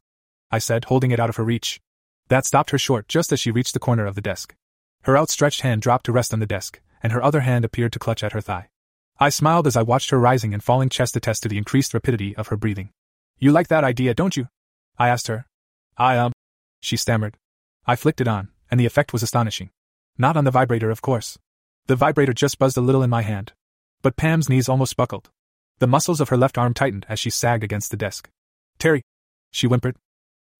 I said, holding it out of her reach. That stopped her short just as she reached the corner of the desk. Her outstretched hand dropped to rest on the desk, and her other hand appeared to clutch at her thigh. I smiled as I watched her rising and falling chest attest to the increased rapidity of her breathing. You like that idea, don't you? I asked her. I, um, she stammered. I flicked it on, and the effect was astonishing. Not on the vibrator, of course. The vibrator just buzzed a little in my hand. But Pam's knees almost buckled. The muscles of her left arm tightened as she sagged against the desk. Terry, she whimpered.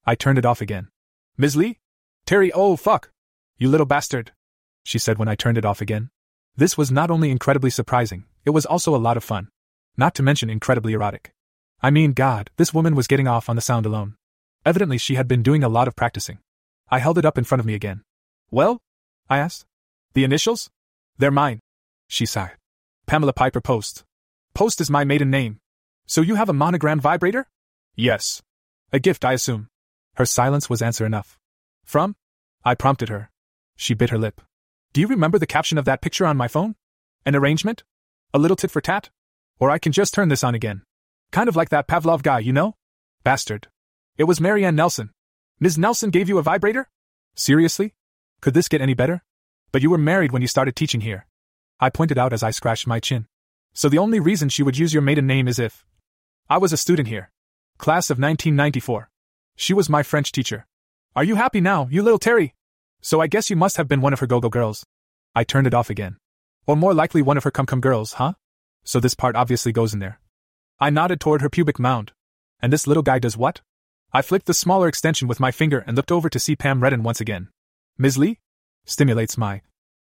I turned it off again. Ms. Lee? Terry, oh fuck! You little bastard! She said when I turned it off again. This was not only incredibly surprising, it was also a lot of fun. Not to mention incredibly erotic. I mean, God, this woman was getting off on the sound alone. Evidently, she had been doing a lot of practicing. I held it up in front of me again. Well? I asked. The initials? They're mine. She sighed. Pamela Piper Post. Post is my maiden name. So you have a monogram vibrator? Yes. A gift, I assume. Her silence was answer enough. From? I prompted her. She bit her lip. Do you remember the caption of that picture on my phone? An arrangement? A little tit for tat? Or I can just turn this on again. Kind of like that Pavlov guy, you know? Bastard. It was Marianne Nelson. Ms. Nelson gave you a vibrator? Seriously? Could this get any better? But you were married when you started teaching here. I pointed out as I scratched my chin. So the only reason she would use your maiden name is if. I was a student here. Class of 1994. She was my French teacher. Are you happy now, you little Terry? So I guess you must have been one of her go-go girls. I turned it off again. Or more likely one of her come-come girls, huh? So this part obviously goes in there. I nodded toward her pubic mound. And this little guy does what? I flicked the smaller extension with my finger and looked over to see Pam redden once again. Ms. Lee? Stimulates my.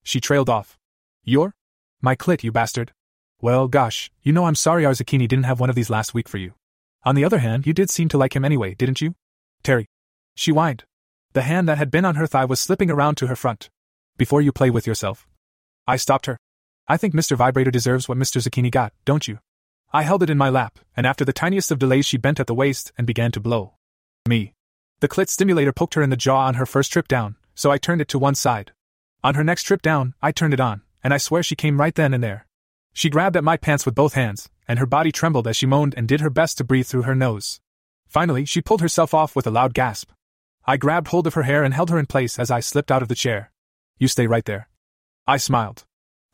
She trailed off. Your? My clit, you bastard. Well, gosh, you know I'm sorry zucchini didn't have one of these last week for you. On the other hand, you did seem to like him anyway, didn't you? Terry. She whined. The hand that had been on her thigh was slipping around to her front. Before you play with yourself. I stopped her. I think Mr. Vibrator deserves what Mr. Zucchini got, don't you? I held it in my lap, and after the tiniest of delays, she bent at the waist and began to blow. Me. The clit stimulator poked her in the jaw on her first trip down, so I turned it to one side. On her next trip down, I turned it on, and I swear she came right then and there. She grabbed at my pants with both hands, and her body trembled as she moaned and did her best to breathe through her nose. Finally, she pulled herself off with a loud gasp. I grabbed hold of her hair and held her in place as I slipped out of the chair. You stay right there. I smiled.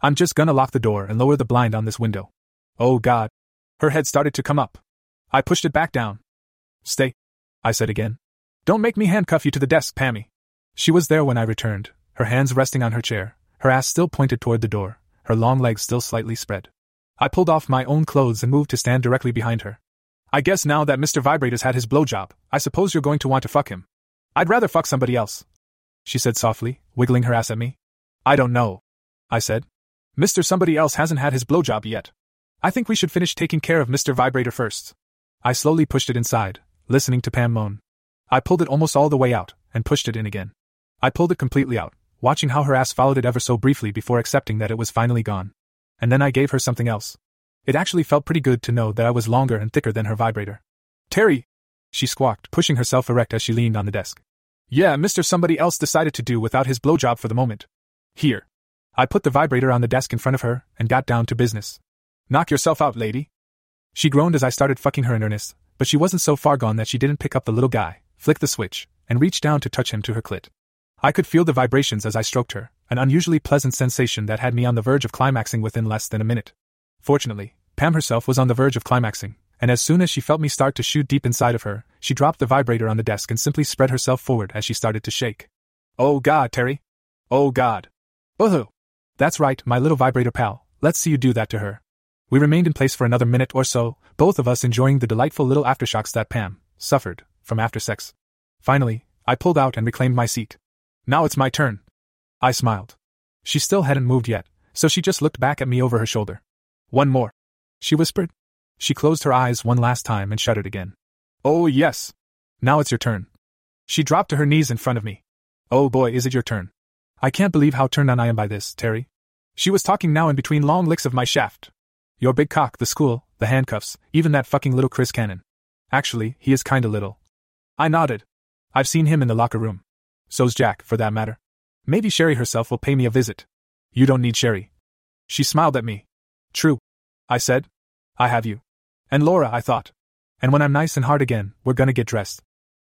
I'm just gonna lock the door and lower the blind on this window. Oh God. Her head started to come up. I pushed it back down. Stay. I said again. Don't make me handcuff you to the desk, Pammy. She was there when I returned, her hands resting on her chair, her ass still pointed toward the door, her long legs still slightly spread. I pulled off my own clothes and moved to stand directly behind her. I guess now that Mr. Vibrator's had his blowjob, I suppose you're going to want to fuck him. I'd rather fuck somebody else. She said softly, wiggling her ass at me. I don't know. I said. Mr. Somebody else hasn't had his blowjob yet. I think we should finish taking care of Mr. Vibrator first. I slowly pushed it inside, listening to Pam moan. I pulled it almost all the way out, and pushed it in again. I pulled it completely out, watching how her ass followed it ever so briefly before accepting that it was finally gone. And then I gave her something else. It actually felt pretty good to know that I was longer and thicker than her vibrator. Terry! She squawked, pushing herself erect as she leaned on the desk. Yeah, Mr. Somebody else decided to do without his blowjob for the moment. Here. I put the vibrator on the desk in front of her and got down to business. Knock yourself out, lady. She groaned as I started fucking her in earnest, but she wasn't so far gone that she didn't pick up the little guy, flick the switch, and reach down to touch him to her clit. I could feel the vibrations as I stroked her, an unusually pleasant sensation that had me on the verge of climaxing within less than a minute. Fortunately, Pam herself was on the verge of climaxing, and as soon as she felt me start to shoot deep inside of her, she dropped the vibrator on the desk and simply spread herself forward as she started to shake. Oh God, Terry! Oh God! Woohoo! That's right, my little vibrator pal, let's see you do that to her. We remained in place for another minute or so, both of us enjoying the delightful little aftershocks that Pam suffered from after sex. Finally, I pulled out and reclaimed my seat. Now it's my turn. I smiled. She still hadn't moved yet, so she just looked back at me over her shoulder. One more. She whispered. She closed her eyes one last time and shut it again. Oh, yes. Now it's your turn. She dropped to her knees in front of me. Oh boy, is it your turn. I can't believe how turned on I am by this, Terry. She was talking now in between long licks of my shaft. Your big cock, the school, the handcuffs, even that fucking little Chris Cannon. Actually, he is kinda little. I nodded. I've seen him in the locker room. So's Jack, for that matter. Maybe Sherry herself will pay me a visit. You don't need Sherry. She smiled at me. True. I said. I have you. And Laura, I thought. And when I'm nice and hard again, we're gonna get dressed.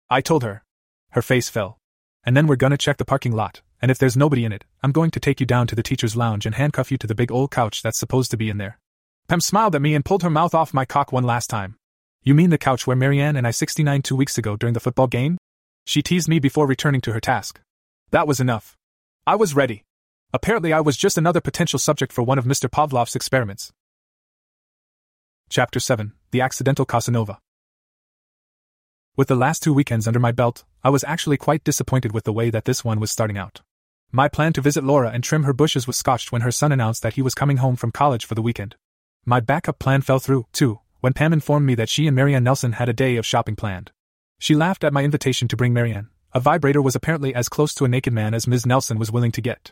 I told her. Her face fell. And then we're gonna check the parking lot, and if there's nobody in it, I'm going to take you down to the teacher's lounge and handcuff you to the big old couch that's supposed to be in there. Pam smiled at me and pulled her mouth off my cock one last time. You mean the couch where Marianne and I 69 two weeks ago during the football game? She teased me before returning to her task. That was enough. I was ready. Apparently, I was just another potential subject for one of Mr. Pavlov's experiments. Chapter 7 The Accidental Casanova. With the last two weekends under my belt, I was actually quite disappointed with the way that this one was starting out. My plan to visit Laura and trim her bushes was scotched when her son announced that he was coming home from college for the weekend. My backup plan fell through, too, when Pam informed me that she and Marianne Nelson had a day of shopping planned. She laughed at my invitation to bring Marianne. A vibrator was apparently as close to a naked man as Ms. Nelson was willing to get.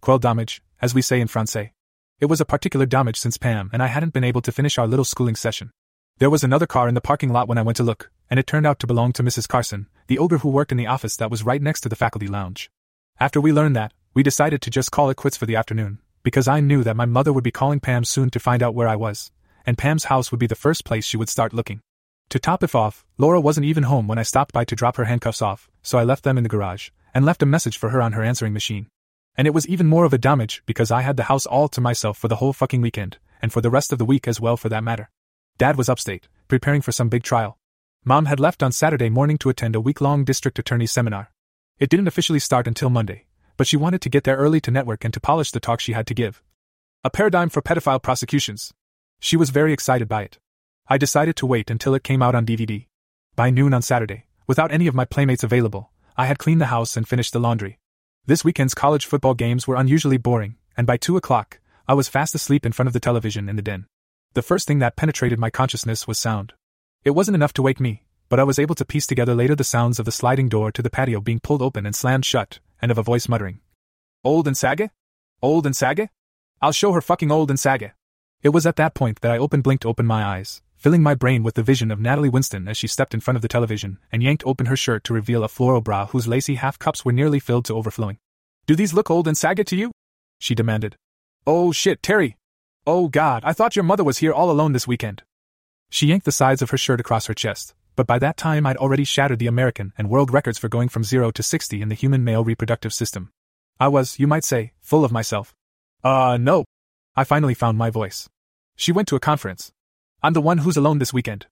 Quel damage, as we say in Francais. It was a particular damage since Pam and I hadn't been able to finish our little schooling session. There was another car in the parking lot when I went to look, and it turned out to belong to Mrs. Carson, the ogre who worked in the office that was right next to the faculty lounge. After we learned that, we decided to just call it quits for the afternoon, because I knew that my mother would be calling Pam soon to find out where I was, and Pam's house would be the first place she would start looking. To top it off, Laura wasn't even home when I stopped by to drop her handcuffs off, so I left them in the garage, and left a message for her on her answering machine. And it was even more of a damage because I had the house all to myself for the whole fucking weekend, and for the rest of the week as well for that matter. Dad was upstate, preparing for some big trial. Mom had left on Saturday morning to attend a week long district attorney seminar. It didn't officially start until Monday, but she wanted to get there early to network and to polish the talk she had to give. A paradigm for pedophile prosecutions. She was very excited by it. I decided to wait until it came out on DVD. By noon on Saturday, without any of my playmates available, I had cleaned the house and finished the laundry. This weekend's college football games were unusually boring, and by 2 o'clock, I was fast asleep in front of the television in the den. The first thing that penetrated my consciousness was sound. It wasn't enough to wake me, but I was able to piece together later the sounds of the sliding door to the patio being pulled open and slammed shut, and of a voice muttering, Old and Saga? Old and Saga? I'll show her fucking old and Saga. It was at that point that I opened blinked open my eyes, filling my brain with the vision of Natalie Winston as she stepped in front of the television and yanked open her shirt to reveal a floral bra whose lacy half cups were nearly filled to overflowing. Do these look old and saggy to you? She demanded. Oh shit, Terry! Oh god, I thought your mother was here all alone this weekend. She yanked the sides of her shirt across her chest, but by that time I'd already shattered the American and world records for going from 0 to 60 in the human male reproductive system. I was, you might say, full of myself. Uh, no. I finally found my voice. She went to a conference. I'm the one who's alone this weekend.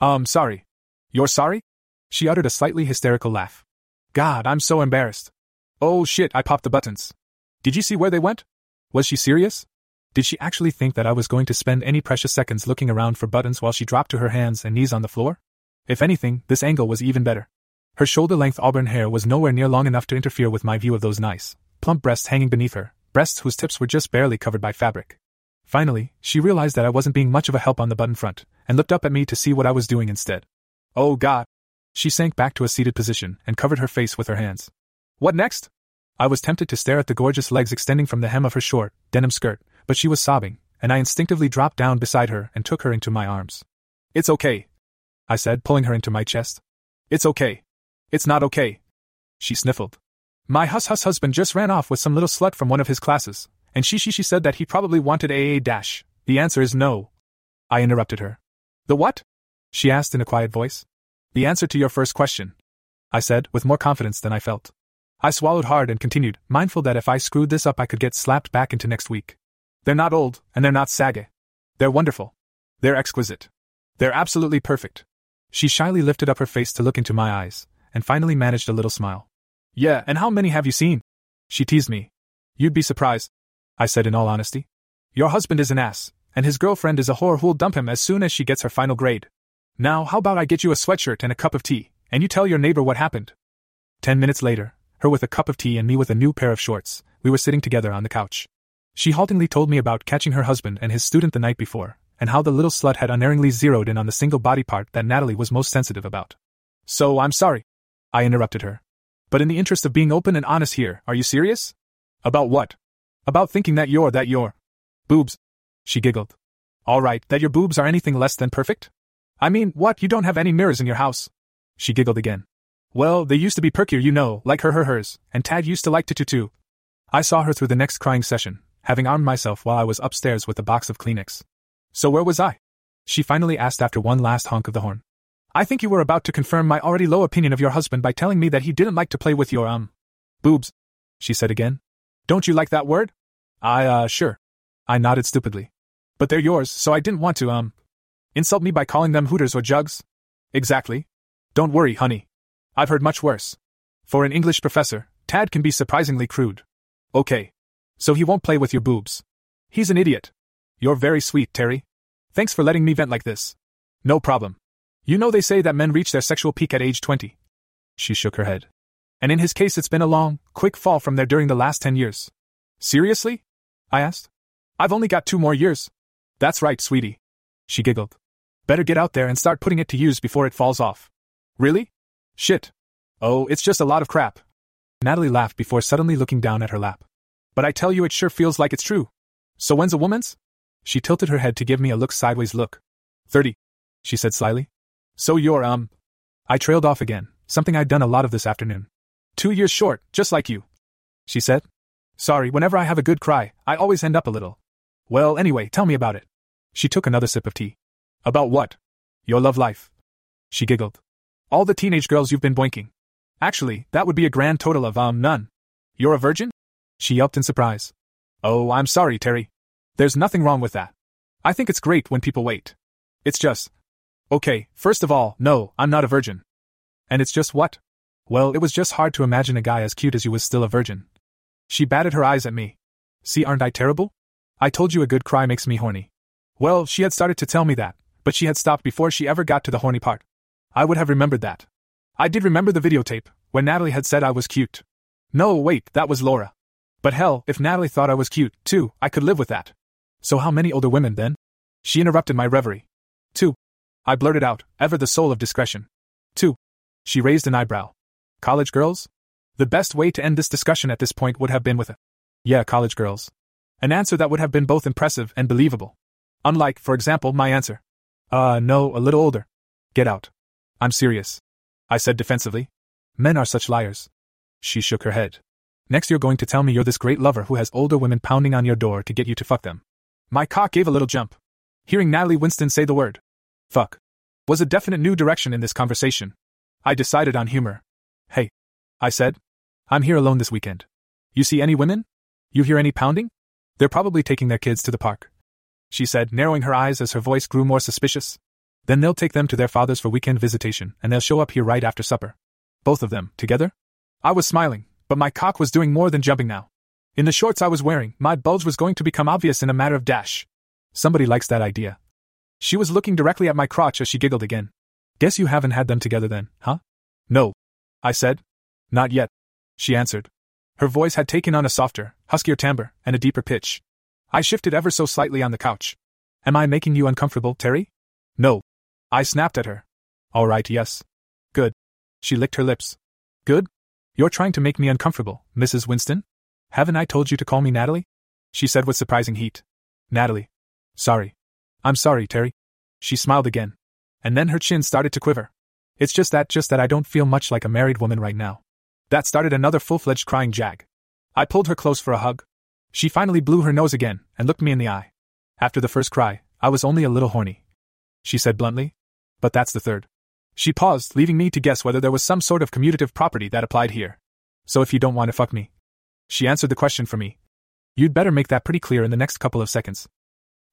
Um, sorry. You're sorry? She uttered a slightly hysterical laugh. God, I'm so embarrassed. Oh shit, I popped the buttons. Did you see where they went? Was she serious? Did she actually think that I was going to spend any precious seconds looking around for buttons while she dropped to her hands and knees on the floor? If anything, this angle was even better. Her shoulder length auburn hair was nowhere near long enough to interfere with my view of those nice, plump breasts hanging beneath her, breasts whose tips were just barely covered by fabric. Finally, she realized that I wasn't being much of a help on the button front, and looked up at me to see what I was doing instead. Oh God! She sank back to a seated position and covered her face with her hands. What next? I was tempted to stare at the gorgeous legs extending from the hem of her short, denim skirt, but she was sobbing, and I instinctively dropped down beside her and took her into my arms. It's okay, I said, pulling her into my chest. It's okay. It's not okay. She sniffled. My hus hus husband just ran off with some little slut from one of his classes, and she she she said that he probably wanted AA dash. The answer is no. I interrupted her. The what? She asked in a quiet voice. The answer to your first question. I said, with more confidence than I felt. I swallowed hard and continued, mindful that if I screwed this up I could get slapped back into next week. They're not old, and they're not saggy. They're wonderful. They're exquisite. They're absolutely perfect. She shyly lifted up her face to look into my eyes, and finally managed a little smile. Yeah, and how many have you seen? She teased me. You'd be surprised. I said in all honesty. Your husband is an ass, and his girlfriend is a whore who'll dump him as soon as she gets her final grade. Now, how about I get you a sweatshirt and a cup of tea, and you tell your neighbor what happened? Ten minutes later, her with a cup of tea and me with a new pair of shorts, we were sitting together on the couch. She haltingly told me about catching her husband and his student the night before, and how the little slut had unerringly zeroed in on the single body part that Natalie was most sensitive about. So, I'm sorry. I interrupted her. But in the interest of being open and honest here, are you serious? About what? About thinking that you're that you're. Boobs. She giggled. All right, that your boobs are anything less than perfect? I mean, what, you don't have any mirrors in your house? She giggled again. Well, they used to be perkier, you know, like her, her, hers, and Tad used to like to, to, too. I saw her through the next crying session, having armed myself while I was upstairs with a box of Kleenex. So where was I? She finally asked after one last honk of the horn. I think you were about to confirm my already low opinion of your husband by telling me that he didn't like to play with your, um, boobs, she said again. Don't you like that word? I, uh, sure. I nodded stupidly. But they're yours, so I didn't want to, um, insult me by calling them hooters or jugs? Exactly. Don't worry, honey. I've heard much worse. For an English professor, Tad can be surprisingly crude. Okay. So he won't play with your boobs. He's an idiot. You're very sweet, Terry. Thanks for letting me vent like this. No problem. You know they say that men reach their sexual peak at age 20. She shook her head. And in his case, it's been a long, quick fall from there during the last 10 years. Seriously? I asked. I've only got two more years. That's right, sweetie. She giggled. Better get out there and start putting it to use before it falls off. Really? Shit. Oh, it's just a lot of crap. Natalie laughed before suddenly looking down at her lap. But I tell you, it sure feels like it's true. So when's a woman's? She tilted her head to give me a look sideways look. Thirty, she said slyly. So you're, um. I trailed off again, something I'd done a lot of this afternoon. Two years short, just like you. She said. Sorry, whenever I have a good cry, I always end up a little. Well, anyway, tell me about it. She took another sip of tea. About what? Your love life. She giggled. All the teenage girls you've been boinking. Actually, that would be a grand total of, um, none. You're a virgin? She yelped in surprise. Oh, I'm sorry, Terry. There's nothing wrong with that. I think it's great when people wait. It's just. Okay, first of all, no, I'm not a virgin. And it's just what? Well, it was just hard to imagine a guy as cute as you was still a virgin. She batted her eyes at me. See, aren't I terrible? I told you a good cry makes me horny. Well, she had started to tell me that, but she had stopped before she ever got to the horny part. I would have remembered that. I did remember the videotape, when Natalie had said I was cute. No, wait, that was Laura. But hell, if Natalie thought I was cute, too, I could live with that. So how many older women, then? She interrupted my reverie. Two. I blurted out, ever the soul of discretion. Two. She raised an eyebrow. College girls? The best way to end this discussion at this point would have been with a. Yeah, college girls. An answer that would have been both impressive and believable. Unlike, for example, my answer. Uh, no, a little older. Get out. I'm serious. I said defensively. Men are such liars. She shook her head. Next, you're going to tell me you're this great lover who has older women pounding on your door to get you to fuck them. My cock gave a little jump. Hearing Natalie Winston say the word, fuck, was a definite new direction in this conversation. I decided on humor. Hey, I said, I'm here alone this weekend. You see any women? You hear any pounding? They're probably taking their kids to the park. She said, narrowing her eyes as her voice grew more suspicious. Then they'll take them to their fathers for weekend visitation, and they'll show up here right after supper. Both of them, together? I was smiling, but my cock was doing more than jumping now. In the shorts I was wearing, my bulge was going to become obvious in a matter of dash. Somebody likes that idea. She was looking directly at my crotch as she giggled again. Guess you haven't had them together then, huh? No. I said. Not yet. She answered. Her voice had taken on a softer, huskier timbre, and a deeper pitch. I shifted ever so slightly on the couch. Am I making you uncomfortable, Terry? No. I snapped at her. All right, yes. Good. She licked her lips. Good? You're trying to make me uncomfortable, Mrs. Winston? Haven't I told you to call me Natalie? She said with surprising heat. Natalie. Sorry. I'm sorry, Terry. She smiled again. And then her chin started to quiver. It's just that, just that I don't feel much like a married woman right now. That started another full fledged crying jag. I pulled her close for a hug. She finally blew her nose again and looked me in the eye. After the first cry, I was only a little horny. She said bluntly. But that's the third. She paused, leaving me to guess whether there was some sort of commutative property that applied here. So if you don't want to fuck me. She answered the question for me. You'd better make that pretty clear in the next couple of seconds.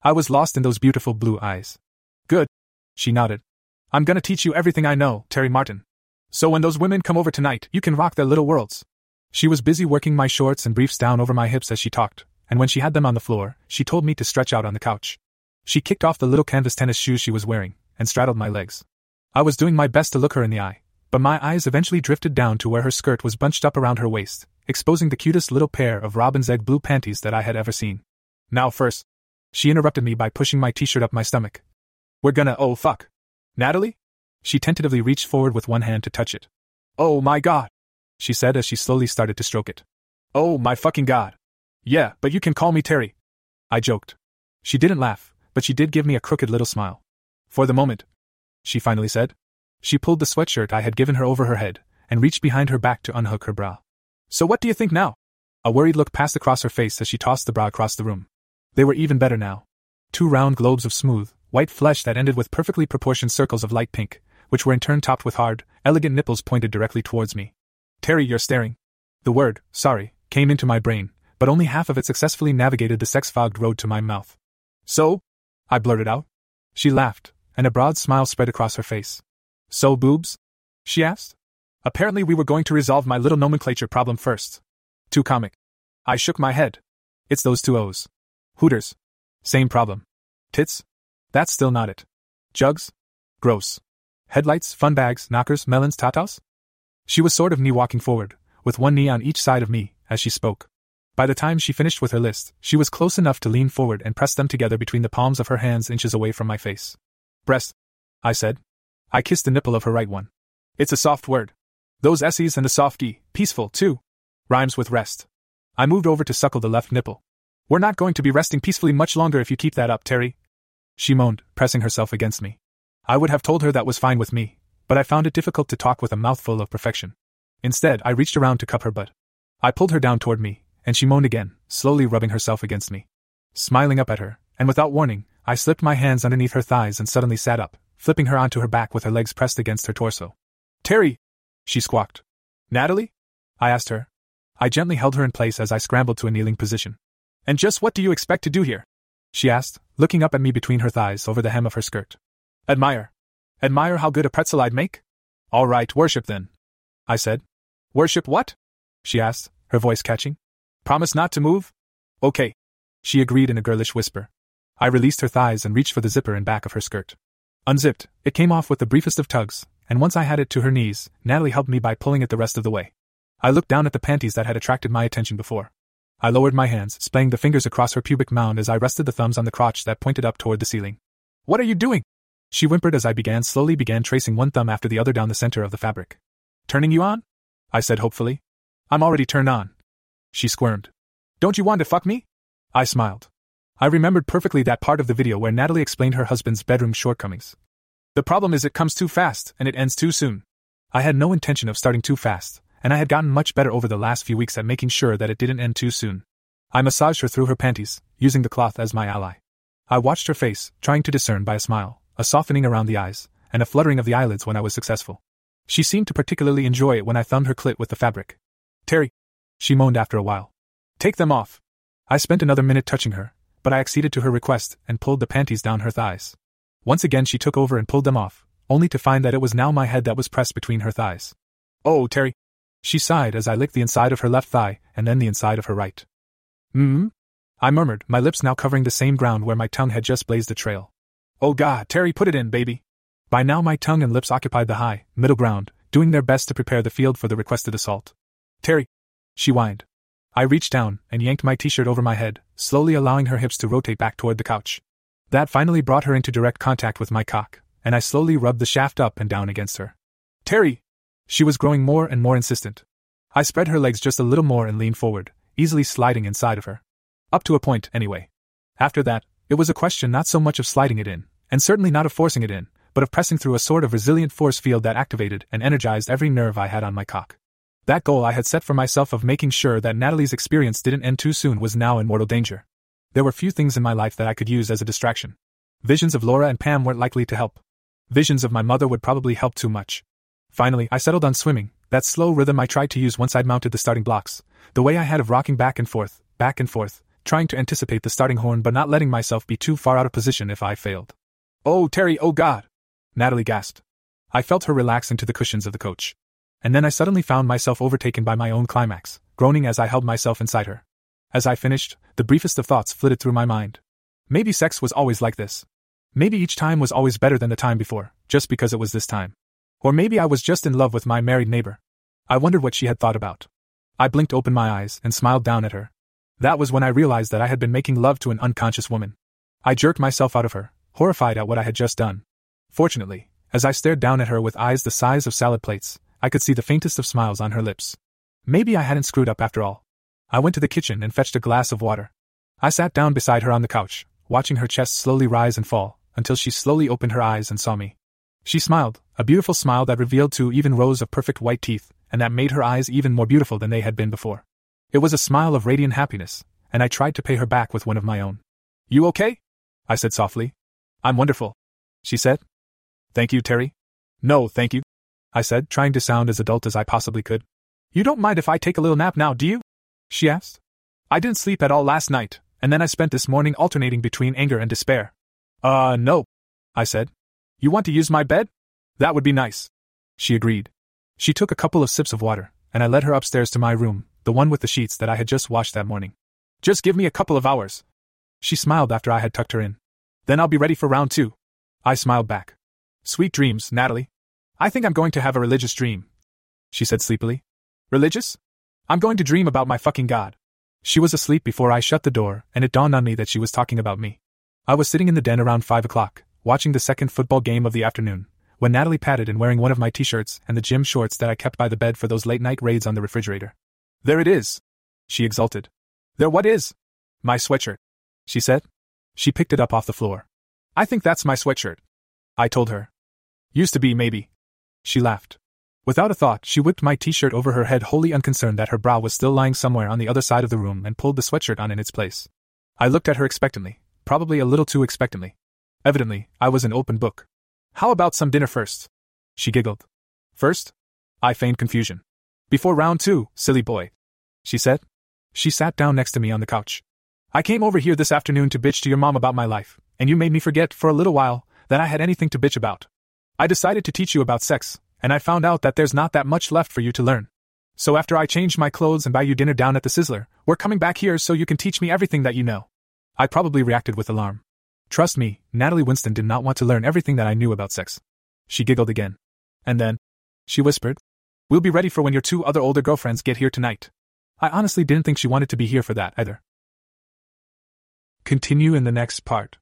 I was lost in those beautiful blue eyes. Good. She nodded. I'm gonna teach you everything I know, Terry Martin. So when those women come over tonight, you can rock their little worlds. She was busy working my shorts and briefs down over my hips as she talked, and when she had them on the floor, she told me to stretch out on the couch. She kicked off the little canvas tennis shoes she was wearing and straddled my legs. I was doing my best to look her in the eye, but my eyes eventually drifted down to where her skirt was bunched up around her waist, exposing the cutest little pair of robin's egg blue panties that I had ever seen. Now, first, she interrupted me by pushing my t shirt up my stomach. We're gonna, oh fuck. Natalie? She tentatively reached forward with one hand to touch it. Oh my god! She said as she slowly started to stroke it. Oh my fucking god! Yeah, but you can call me Terry. I joked. She didn't laugh, but she did give me a crooked little smile. For the moment, she finally said. She pulled the sweatshirt I had given her over her head and reached behind her back to unhook her bra. So what do you think now? A worried look passed across her face as she tossed the bra across the room. They were even better now. Two round globes of smooth, white flesh that ended with perfectly proportioned circles of light pink, which were in turn topped with hard, elegant nipples pointed directly towards me. Terry, you're staring. The word, sorry, came into my brain, but only half of it successfully navigated the sex fogged road to my mouth. So? I blurted out. She laughed, and a broad smile spread across her face. So, boobs? She asked. Apparently, we were going to resolve my little nomenclature problem first. Too comic. I shook my head. It's those two O's. Hooters. Same problem. Tits? That's still not it. Jugs? Gross. Headlights, fun bags, knockers, melons, tatas? She was sort of knee walking forward, with one knee on each side of me, as she spoke. By the time she finished with her list, she was close enough to lean forward and press them together between the palms of her hands inches away from my face. Breast. I said. I kissed the nipple of her right one. It's a soft word. Those S's and the soft E, peaceful, too. Rhymes with rest. I moved over to suckle the left nipple. We're not going to be resting peacefully much longer if you keep that up, Terry. She moaned, pressing herself against me. I would have told her that was fine with me, but I found it difficult to talk with a mouthful of perfection. Instead, I reached around to cup her butt. I pulled her down toward me, and she moaned again, slowly rubbing herself against me. Smiling up at her, and without warning, I slipped my hands underneath her thighs and suddenly sat up, flipping her onto her back with her legs pressed against her torso. Terry! She squawked. Natalie? I asked her. I gently held her in place as I scrambled to a kneeling position. And just what do you expect to do here? She asked, looking up at me between her thighs over the hem of her skirt. Admire. Admire how good a pretzel I'd make? All right, worship then. I said. Worship what? She asked, her voice catching. Promise not to move? Okay. She agreed in a girlish whisper. I released her thighs and reached for the zipper in back of her skirt. Unzipped, it came off with the briefest of tugs, and once I had it to her knees, Natalie helped me by pulling it the rest of the way. I looked down at the panties that had attracted my attention before. I lowered my hands, splaying the fingers across her pubic mound as I rested the thumbs on the crotch that pointed up toward the ceiling. What are you doing? She whimpered as I began slowly began tracing one thumb after the other down the center of the fabric. Turning you on? I said hopefully. I'm already turned on. She squirmed. Don't you want to fuck me? I smiled. I remembered perfectly that part of the video where Natalie explained her husband's bedroom shortcomings. The problem is it comes too fast and it ends too soon. I had no intention of starting too fast, and I had gotten much better over the last few weeks at making sure that it didn't end too soon. I massaged her through her panties, using the cloth as my ally. I watched her face, trying to discern by a smile, a softening around the eyes, and a fluttering of the eyelids when I was successful. She seemed to particularly enjoy it when I thumbed her clit with the fabric. Terry, she moaned after a while. Take them off. I spent another minute touching her, but I acceded to her request and pulled the panties down her thighs. Once again, she took over and pulled them off, only to find that it was now my head that was pressed between her thighs. Oh, Terry. She sighed as I licked the inside of her left thigh and then the inside of her right. Hmm? I murmured, my lips now covering the same ground where my tongue had just blazed a trail. Oh God, Terry, put it in, baby. By now, my tongue and lips occupied the high, middle ground, doing their best to prepare the field for the requested assault. Terry, she whined. I reached down and yanked my t shirt over my head, slowly allowing her hips to rotate back toward the couch. That finally brought her into direct contact with my cock, and I slowly rubbed the shaft up and down against her. Terry! She was growing more and more insistent. I spread her legs just a little more and leaned forward, easily sliding inside of her. Up to a point, anyway. After that, it was a question not so much of sliding it in, and certainly not of forcing it in, but of pressing through a sort of resilient force field that activated and energized every nerve I had on my cock. That goal I had set for myself of making sure that Natalie's experience didn't end too soon was now in mortal danger. There were few things in my life that I could use as a distraction. Visions of Laura and Pam weren't likely to help. Visions of my mother would probably help too much. Finally, I settled on swimming, that slow rhythm I tried to use once I'd mounted the starting blocks, the way I had of rocking back and forth, back and forth, trying to anticipate the starting horn but not letting myself be too far out of position if I failed. Oh, Terry, oh God! Natalie gasped. I felt her relax into the cushions of the coach and then I suddenly found myself overtaken by my own climax, groaning as I held myself inside her. As I finished, the briefest of thoughts flitted through my mind. Maybe sex was always like this. Maybe each time was always better than the time before, just because it was this time. Or maybe I was just in love with my married neighbor. I wondered what she had thought about. I blinked open my eyes and smiled down at her. That was when I realized that I had been making love to an unconscious woman. I jerked myself out of her, horrified at what I had just done. Fortunately, as I stared down at her with eyes the size of salad plates, I could see the faintest of smiles on her lips. Maybe I hadn't screwed up after all. I went to the kitchen and fetched a glass of water. I sat down beside her on the couch, watching her chest slowly rise and fall, until she slowly opened her eyes and saw me. She smiled, a beautiful smile that revealed two even rows of perfect white teeth, and that made her eyes even more beautiful than they had been before. It was a smile of radiant happiness, and I tried to pay her back with one of my own. You okay? I said softly. I'm wonderful. She said. Thank you, Terry. No, thank you. I said, trying to sound as adult as I possibly could. You don't mind if I take a little nap now, do you? She asked. I didn't sleep at all last night, and then I spent this morning alternating between anger and despair. Uh, no. I said. You want to use my bed? That would be nice. She agreed. She took a couple of sips of water, and I led her upstairs to my room, the one with the sheets that I had just washed that morning. Just give me a couple of hours. She smiled after I had tucked her in. Then I'll be ready for round two. I smiled back. Sweet dreams, Natalie. I think I'm going to have a religious dream. She said sleepily. Religious? I'm going to dream about my fucking God. She was asleep before I shut the door, and it dawned on me that she was talking about me. I was sitting in the den around five o'clock, watching the second football game of the afternoon, when Natalie patted and wearing one of my t shirts and the gym shorts that I kept by the bed for those late night raids on the refrigerator. There it is! She exulted. There what is? My sweatshirt, she said. She picked it up off the floor. I think that's my sweatshirt. I told her. Used to be, maybe. She laughed. Without a thought, she whipped my t shirt over her head, wholly unconcerned that her bra was still lying somewhere on the other side of the room, and pulled the sweatshirt on in its place. I looked at her expectantly, probably a little too expectantly. Evidently, I was an open book. How about some dinner first? She giggled. First? I feigned confusion. Before round two, silly boy. She said. She sat down next to me on the couch. I came over here this afternoon to bitch to your mom about my life, and you made me forget, for a little while, that I had anything to bitch about. I decided to teach you about sex, and I found out that there's not that much left for you to learn. So after I change my clothes and buy you dinner down at the Sizzler, we're coming back here so you can teach me everything that you know. I probably reacted with alarm. Trust me, Natalie Winston did not want to learn everything that I knew about sex. She giggled again. And then, she whispered, We'll be ready for when your two other older girlfriends get here tonight. I honestly didn't think she wanted to be here for that either. Continue in the next part.